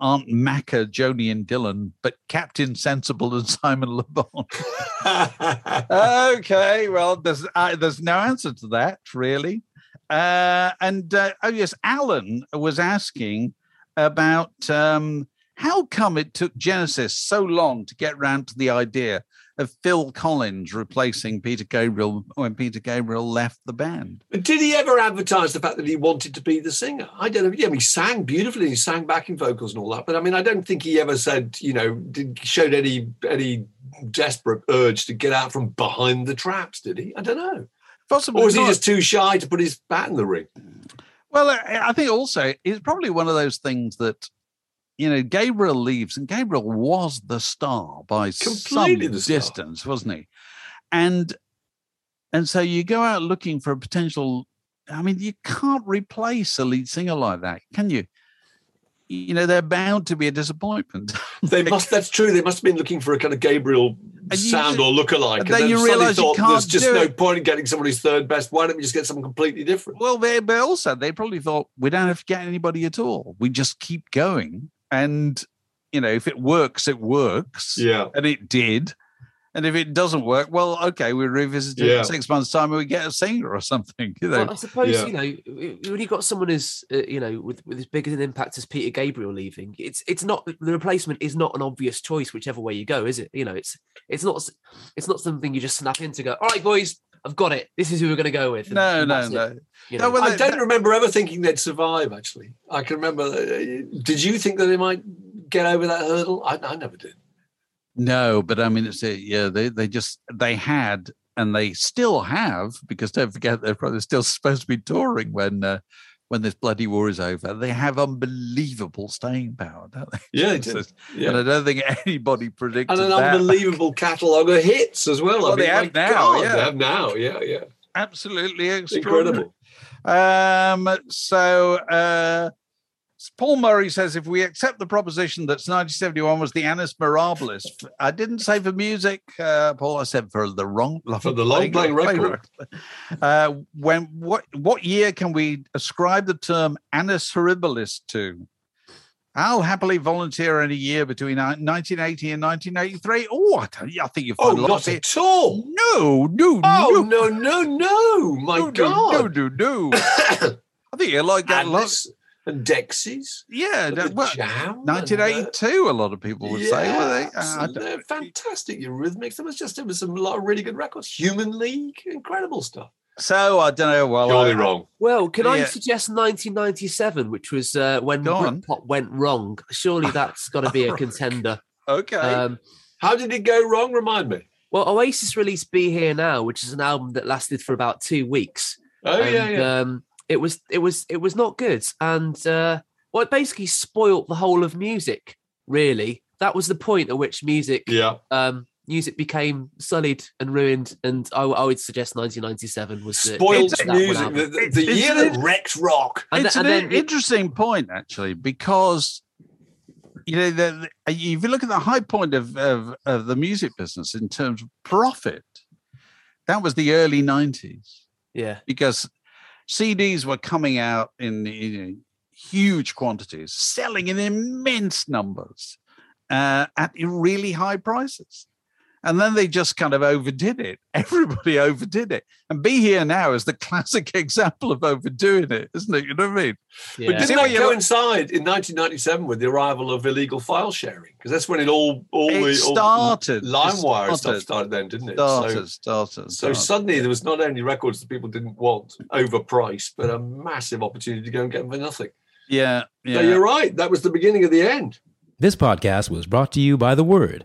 Aren't Macca, Joni, and Dylan, but Captain Sensible and Simon Le Bon. okay, well, there's uh, there's no answer to that really. Uh, and uh, oh yes, Alan was asking about um, how come it took Genesis so long to get round to the idea of Phil Collins replacing Peter Gabriel when Peter Gabriel left the band. Did he ever advertise the fact that he wanted to be the singer? I don't know. Yeah, I mean, he sang beautifully. He sang backing vocals and all that. But I mean, I don't think he ever said, you know, did, showed any any desperate urge to get out from behind the traps. Did he? I don't know. Possibly Or was he just too shy to put his bat in the ring? Well, I I think also it's probably one of those things that you know Gabriel leaves, and Gabriel was the star by Completely some star. distance, wasn't he? And and so you go out looking for a potential. I mean, you can't replace a lead singer like that, can you? You know, they're bound to be a disappointment. They must. That's true. They must have been looking for a kind of Gabriel And sound or lookalike. and then you realise you thought, can't there's just no it. point in getting who's third best. Why don't we just get someone completely different? Well, they but also they probably thought we don't have to get anybody at all. We just keep going, and you know, if it works, it works. Yeah. and it did. And if it doesn't work, well, okay, we revisit it Yeah. in six months' time and we get a singer or something. You know, Well, I suppose Yeah. you know when you got someone as uh, you know with, with as big an impact as Peter Gabriel leaving, it's it's not the replacement is not an obvious choice whichever way you go, is it? You know, it's it's not it's not something you just snap into go. All right, boys, I've got it. This is who we're going to go with. And- No, and no, it, no. you No, well, I don't remember ever thinking they'd survive. Actually, I can remember. uh, Did you think that they might get over that hurdle? I, I never did. No, but I mean, it's a, yeah. They they just they had and they still have because don't forget they're probably still supposed to be touring when uh, when this bloody war is over. They have unbelievable staying power, don't they? Yeah, they did. Yeah. And I don't think anybody predicted and an that. unbelievable catalogue of hits as well. Well, I mean, they have now, God, yeah. They have now, yeah, yeah. Absolutely. Incredible. Um, so uh, Paul Murray says if we accept the proposition that 1971 was the Annus Mirabilis, I didn't say for music, uh, Paul. I said for the wrong For the long playing record. Uh, when what what year can we ascribe the term Annus Horribilis to? I'll happily volunteer any year between 1980 and 1983. Oh, I, tell you, I think you'll Oh, find a lot not at all. No, no, Oh, no, no, no, no. My no, God. no, no, no. I think you like that a lot. And Dexys. Yeah, that, the well, Jam. and, uh, 1982. A lot of people would say, were they? yes, Uh, I and don't- they're fantastic. Eurythmics. There was just there was some lot of really good records. Human League, incredible stuff. so I don't know. Well, Surely I, wrong. Well, can I suggest 1997, which was uh, when Go on. Britpop went wrong? Surely that's got to be a contender. Okay. Um, How did it go wrong? Remind me. well, Oasis released "Be Here Now," which is an album that lasted for about two weeks. Oh yeah, yeah. Um, it was it was it was not good, and uh, well, it basically spoilt the whole of music. Really, that was the point at which music yeah. um, music became sullied and ruined. And I, I would suggest 1997 was the Spoiled that music. The, the, the year that wrecked rock. And it's th- an and in- then it- interesting point, actually, because you know, the, the- if you look at the high point of, of of the music business in terms of profit, that was the early '90s yeah, because CDs were coming out in know, huge quantities, selling in immense numbers uh, at really high prices. And then they just kind of overdid it. Everybody overdid it. And Be Here Now is the classic example of overdoing it, isn't it? You know what I mean? yeah. But didn't what that you look- coincide in 1997 with the arrival of illegal file sharing? Because that's when it all all It the all started. It LimeWire stuff started. started then, didn't it? Started, so, started. so started. suddenly there was not only records that people didn't want overpriced, but a massive opportunity to go and get them for nothing. yeah, So yeah. you're right. That was the beginning of the end. This podcast was brought to you by The Word.